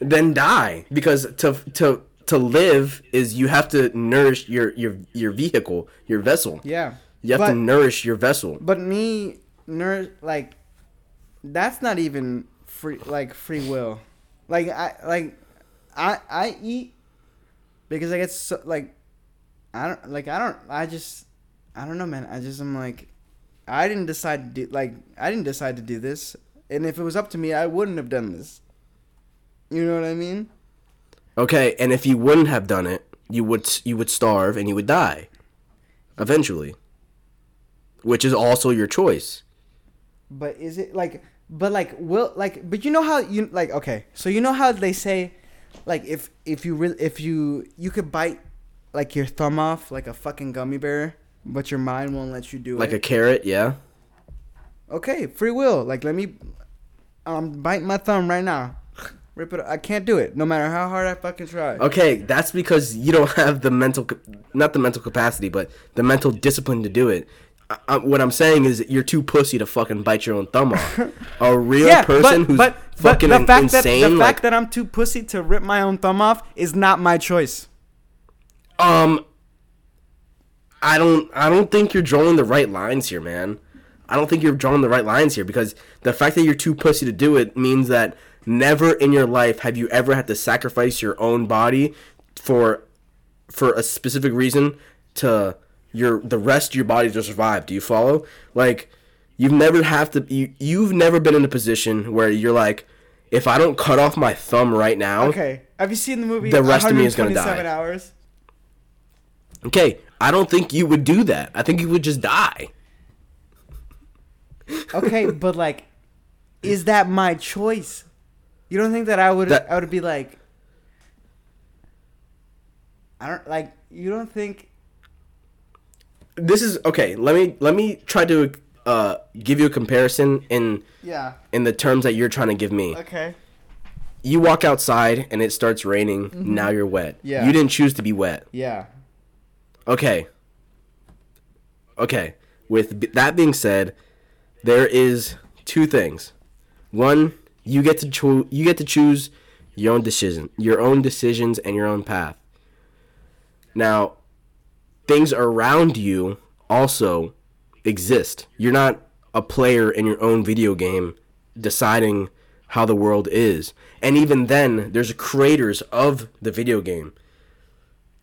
then die because to to to live is you have to nourish your your your vehicle, your vessel. Yeah. You have but, to nourish your vessel. But me, nourish like, that's not even free. Like free will. Like I like, I I eat because I get so like, I don't like I don't I just I don't know man I just am like, I didn't decide to do like I didn't decide to do this, and if it was up to me, I wouldn't have done this. You know what I mean? Okay, and if you wouldn't have done it, you would you would starve and you would die, eventually. Which is also your choice. But is it like but like will like but you know how you like okay. So you know how they say like if if you really if you you could bite like your thumb off like a fucking gummy bear, but your mind won't let you do Like it. Like a carrot, yeah. okay, free will. Like let me I'm biting my thumb right now. Rip it. I can't do it no matter how hard I fucking try. Okay, that's because you don't have the mental, not the mental capacity, but the mental discipline to do it. I, I, what I'm saying is you're too pussy to fucking bite your own thumb off. A real person who's fucking the in- fact that insane, the like, fact that I'm too pussy to rip my own thumb off is not my choice. um, I don't, I don't think you're drawing the right lines here, man. I don't think you're drawing the right lines here because the fact that you're too pussy to do it means that never in your life have you ever had to sacrifice your own body for for a specific reason to your the rest of your body to survive. Do you follow? Like you've never have to you you've never been in a position where you're like if I don't cut off my thumb right now, Okay. Have you seen the movie The rest of me is gonna 127 die. hours? okay, I don't think you would do that. I think you would just die. Okay, but like, is that my choice? You don't think that I would? That- I would be like, I don't like. You don't think? This is okay, let me let me try to uh give you a comparison in Yeah. in the terms that you're trying to give me. Okay. You walk outside and it starts raining, now you're wet. Mm-hmm. Yeah. You didn't choose to be wet. Yeah. Okay. Okay. With that being said, there is two things. One, you get to cho- you get to choose your own decision, your own decisions and your own path. Now, things around you also exist. You're not a player in your own video game deciding how the world is. And even then, there's creators of the video game.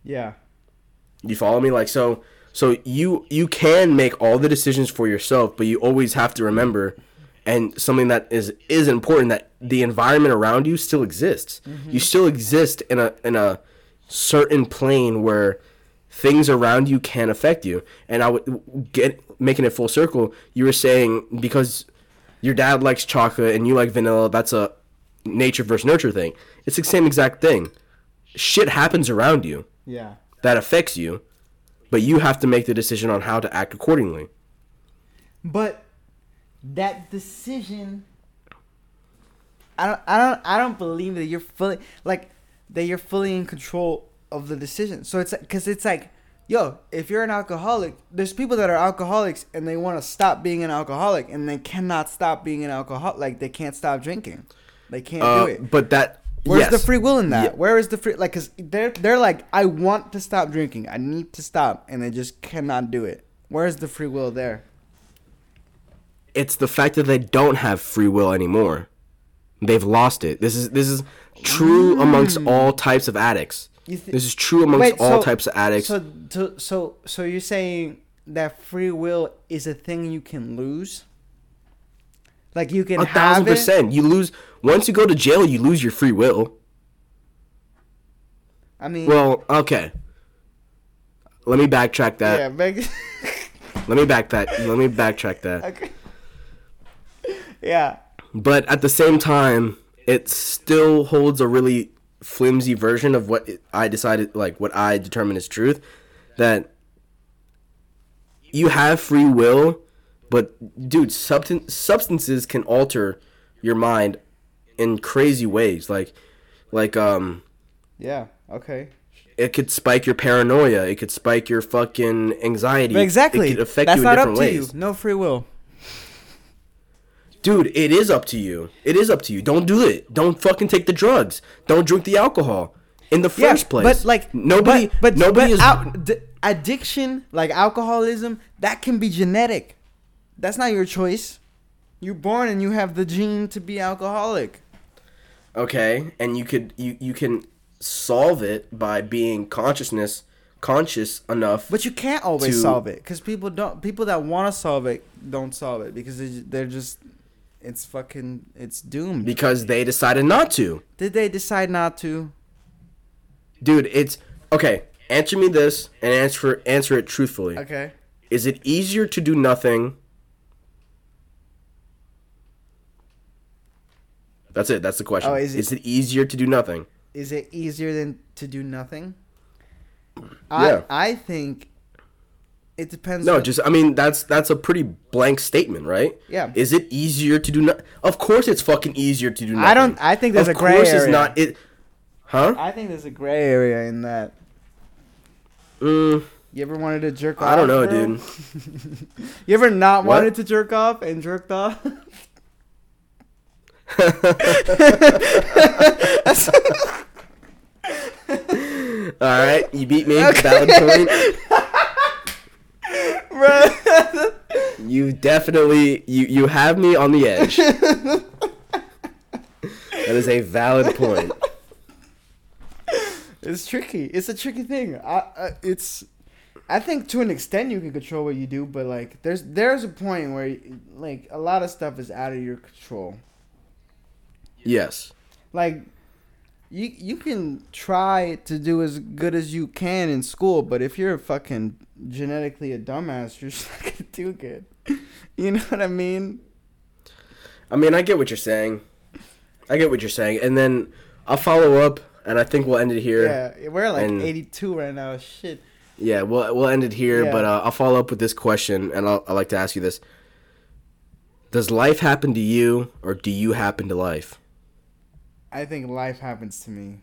Yeah. You follow me? Like so so you you can make all the decisions for yourself, but you always have to remember and something that is is important that the environment around you still exists. You mm-hmm. still exist in a in a certain plane where things around you can affect you. And I would get making it full circle, you were saying because your dad likes chocolate and you like vanilla, that's a nature versus nurture thing. It's the same exact thing. Shit happens around you Yeah. that affects you, but you have to make the decision on how to act accordingly. But that decision, I don't, I don't, I don't believe that you're fully like that you're fully in control of the decision. So it's because it's like yo, if you're an alcoholic, there's people that are alcoholics and they want to stop being an alcoholic and they cannot stop being an alcoholic. Like they can't stop drinking. They can't Uh, do it. but that Where's yes. the free will in that? Yeah. Where is the free like cuz they're they're like I want to stop drinking. I need to stop and they just cannot do it. Where's the free will there? It's the fact that they don't have free will anymore. They've lost it. This is this is true mm. amongst all types of addicts. You thi- this is true amongst Wait, all so- types of addicts. So so so so you're saying that free will is a thing you can lose? Like you can A have thousand percent. You lose once you go to jail. You lose your free will. I mean Well, okay. Let me backtrack that. yeah, beg- Let me back that. Let me backtrack that. okay. Yeah. But at the same time, it still holds a really flimsy version of what I decided, like what I determine is truth. That you have free will, but dude, substan- substances can alter your mind in crazy ways. Like, like um, Yeah. Okay. it could spike your paranoia. It could spike your fucking anxiety. Exactly. It could affect That's you in not up different to ways. you. No free will. Dude, it is up to you. It is up to you. Don't do it. Don't fucking take the drugs. Don't drink the alcohol. In the first place. But like nobody but, but nobody but is out, d- addiction, like alcoholism, that can be genetic. That's not your choice. You're born and you have the gene to be alcoholic. Okay, and you could you you can solve it by being consciousness conscious enough. But you can't always solve it because people don't. People that want to solve it don't solve it because they, they're just. It's fucking. It's doomed. because they decided not to. Did they decide not to? Dude, it's okay. Answer me this and answer answer it truthfully. Okay. Is it easier to do nothing? That's it. That's the question. Oh, is is, it- it easier to do nothing? Is it easier than to do nothing? Yeah. I I think. It depends. No, just I mean that's that's a pretty blank statement, right? Yeah. Is it easier to do not? Of course, it's fucking easier to do nothing. I don't- I think there's of a gray area. Of course it's not. It, huh? I think there's a gray area in that. Mm, You ever wanted to jerk off? I don't know, bro? dude. You ever not What? wanted to jerk off and jerked off? All right, you beat me. Valid point. Bro. You definitely you you have me on the edge. that is a valid point. It's tricky. It's a tricky thing. I, I it's I think to an extent you can control what you do, but like there's there's a point where like a lot of stuff is out of your control. Yes. Like you you can try to do as good as you can in school, but if you're fucking genetically a dumbass, you're just not gonna do good. You know what I mean? I mean, I get what you're saying. I get what you're saying, and then I'll follow up, and I think we'll end it here. Yeah, we're like And- 82 right now. Shit. Yeah, we'll we'll end it here, Yeah. but uh, I'll follow up with this question, and I'll I like to ask you this: Does life happen to you, or do you happen to life? I think life happens to me.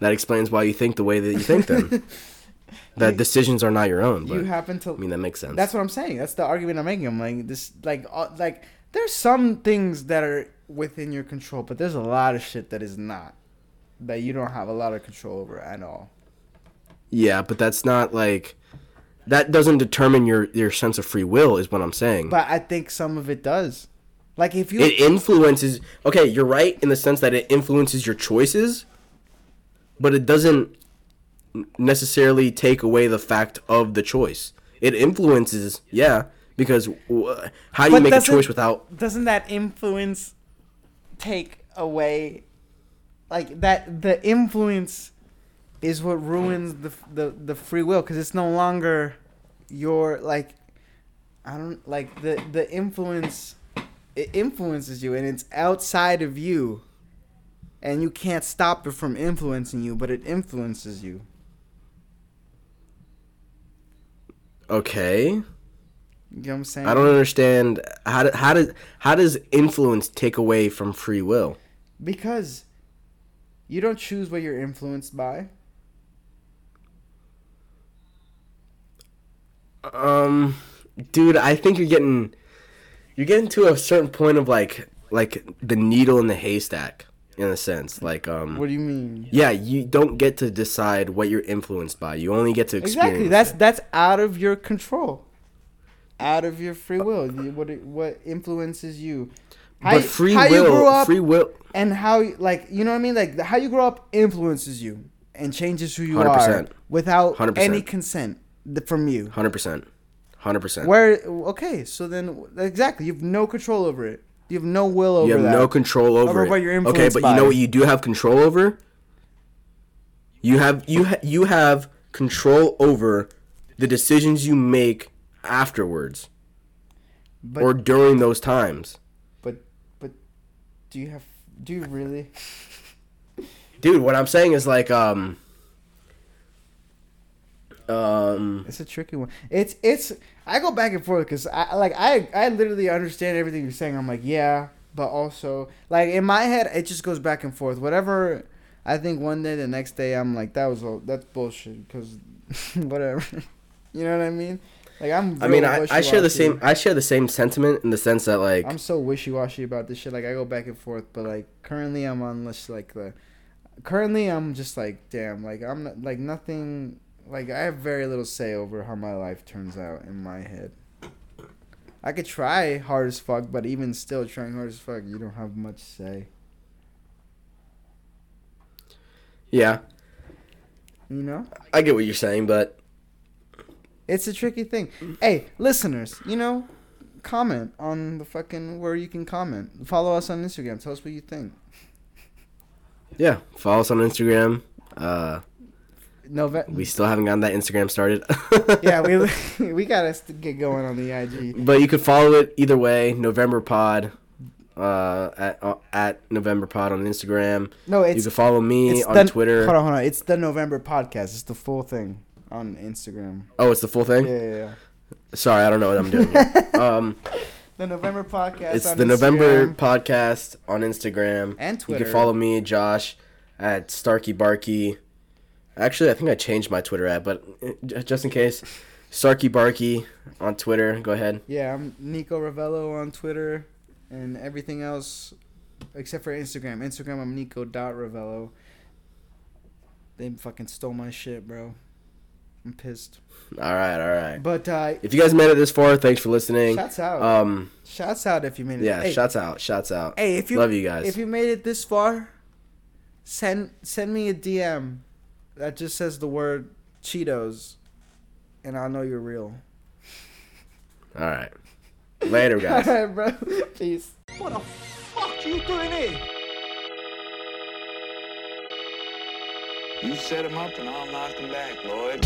That explains why you think the way that you think. Then that decisions are not your own. But you happen to I mean, that makes sense. That's what I'm saying. That's the argument I'm making. I'm like this, like, uh, like there's some things that are within your control, but there's a lot of shit that is not, that you don't have a lot of control over at all. yeah, but that's not like that doesn't determine your your sense of free will. Is what I'm saying. But I think some of it does. Like if you, it influences. Okay, you're right in the sense that it influences your choices, but it doesn't necessarily take away the fact of the choice. It influences, yeah, because how do you make a choice without? doesn't that influence take away, like that the influence is what ruins the the the free will because it's no longer your like I don't like the the influence it influences you and it's outside of you. And you can't stop it from influencing you but it influences you. Okay. You know what i'm saying? I don't understand. How, do, how does how does influence take away from free will? Because you don't choose what you're influenced by. Um dude i think you're getting you're getting to a certain point of like like the needle in the haystack in a sense. Like um, What do you mean? yeah, you don't get to decide what you're influenced by. You only get to experience. Exactly. That's it. that's out of your control. Out of your free will. You- What what influences you? How but free how you grew will, up free will. and how like you know what I mean? Like how you grow up influences you and changes who you 100%. are without 100%. any consent from you. Hundred percent, hundred percent. Where okay, so then exactly, you have no control over it. You have no will over You have that. no control over, Over it. what you're okay, but you know what you do have control over? You have you ha- you have control over the decisions you make afterwards but or during those times. but but do you have do you really? Dude, what I'm saying is like um um It's a tricky one. It's it's. I go back and forth because I like I I literally understand everything you're saying. I'm like yeah, but also like in my head it just goes back and forth. Whatever I think one day, the next day I'm like that was all that's bullshit because whatever. you know what I mean? Like I'm. I mean, I, I share the same I share the same sentiment in the sense that like I'm so wishy washy about this shit. Like I go back and forth, but like currently I'm on this like the. Currently I'm just like damn. Like I'm not, like nothing. Like I have very little say over how my life turns out in my head. I could try hard as fuck, but even still trying hard as fuck, you don't have much say. yeah, You know, I get what you're saying, but it's a tricky thing. Hey, listeners, you know, comment on the fucking where you can comment. Follow us on Instagram. Tell us what you think. yeah, follow us on Instagram. Uh Nove- we still haven't gotten that Instagram started. yeah, we we gotta st- get going on the IG. But you can follow it either way. November Pod, uh, at uh, at November Pod on Instagram. No, it's you can follow me on the, Twitter. Hold on, hold on. It's the November podcast. It's the full thing on Instagram. Oh, it's the full thing. yeah, yeah. Sorry, I don't know what I'm doing. Um, The November podcast. it's on the November podcast on Instagram and Twitter. You can follow me, Josh, at Starkey Barkey. Actually, I think I changed my Twitter ad, but uh, just in case, Starkey Barky on Twitter. Go ahead. Yeah, I'm Nico Ravello on Twitter, and everything else except for Instagram. Instagram, I'm Nico dot Ravello. They fucking stole my shit, bro. I'm pissed. All right, all right. But uh, If you guys made it this far, thanks for listening. shouts out. Um, shouts out if you made it. yeah, Hey, shouts out, shouts out. Hey, if you Love you guys. If you made it this far, send send me a DM that just says the word Cheetos, and I know you're real. All right. Later, guys. All right, bro. Peace. What the fuck you doing here? You set him up and I'll knock him back, Lloyd.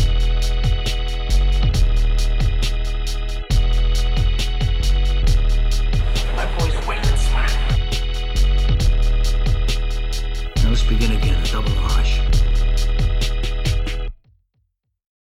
Let's begin again, a double hush.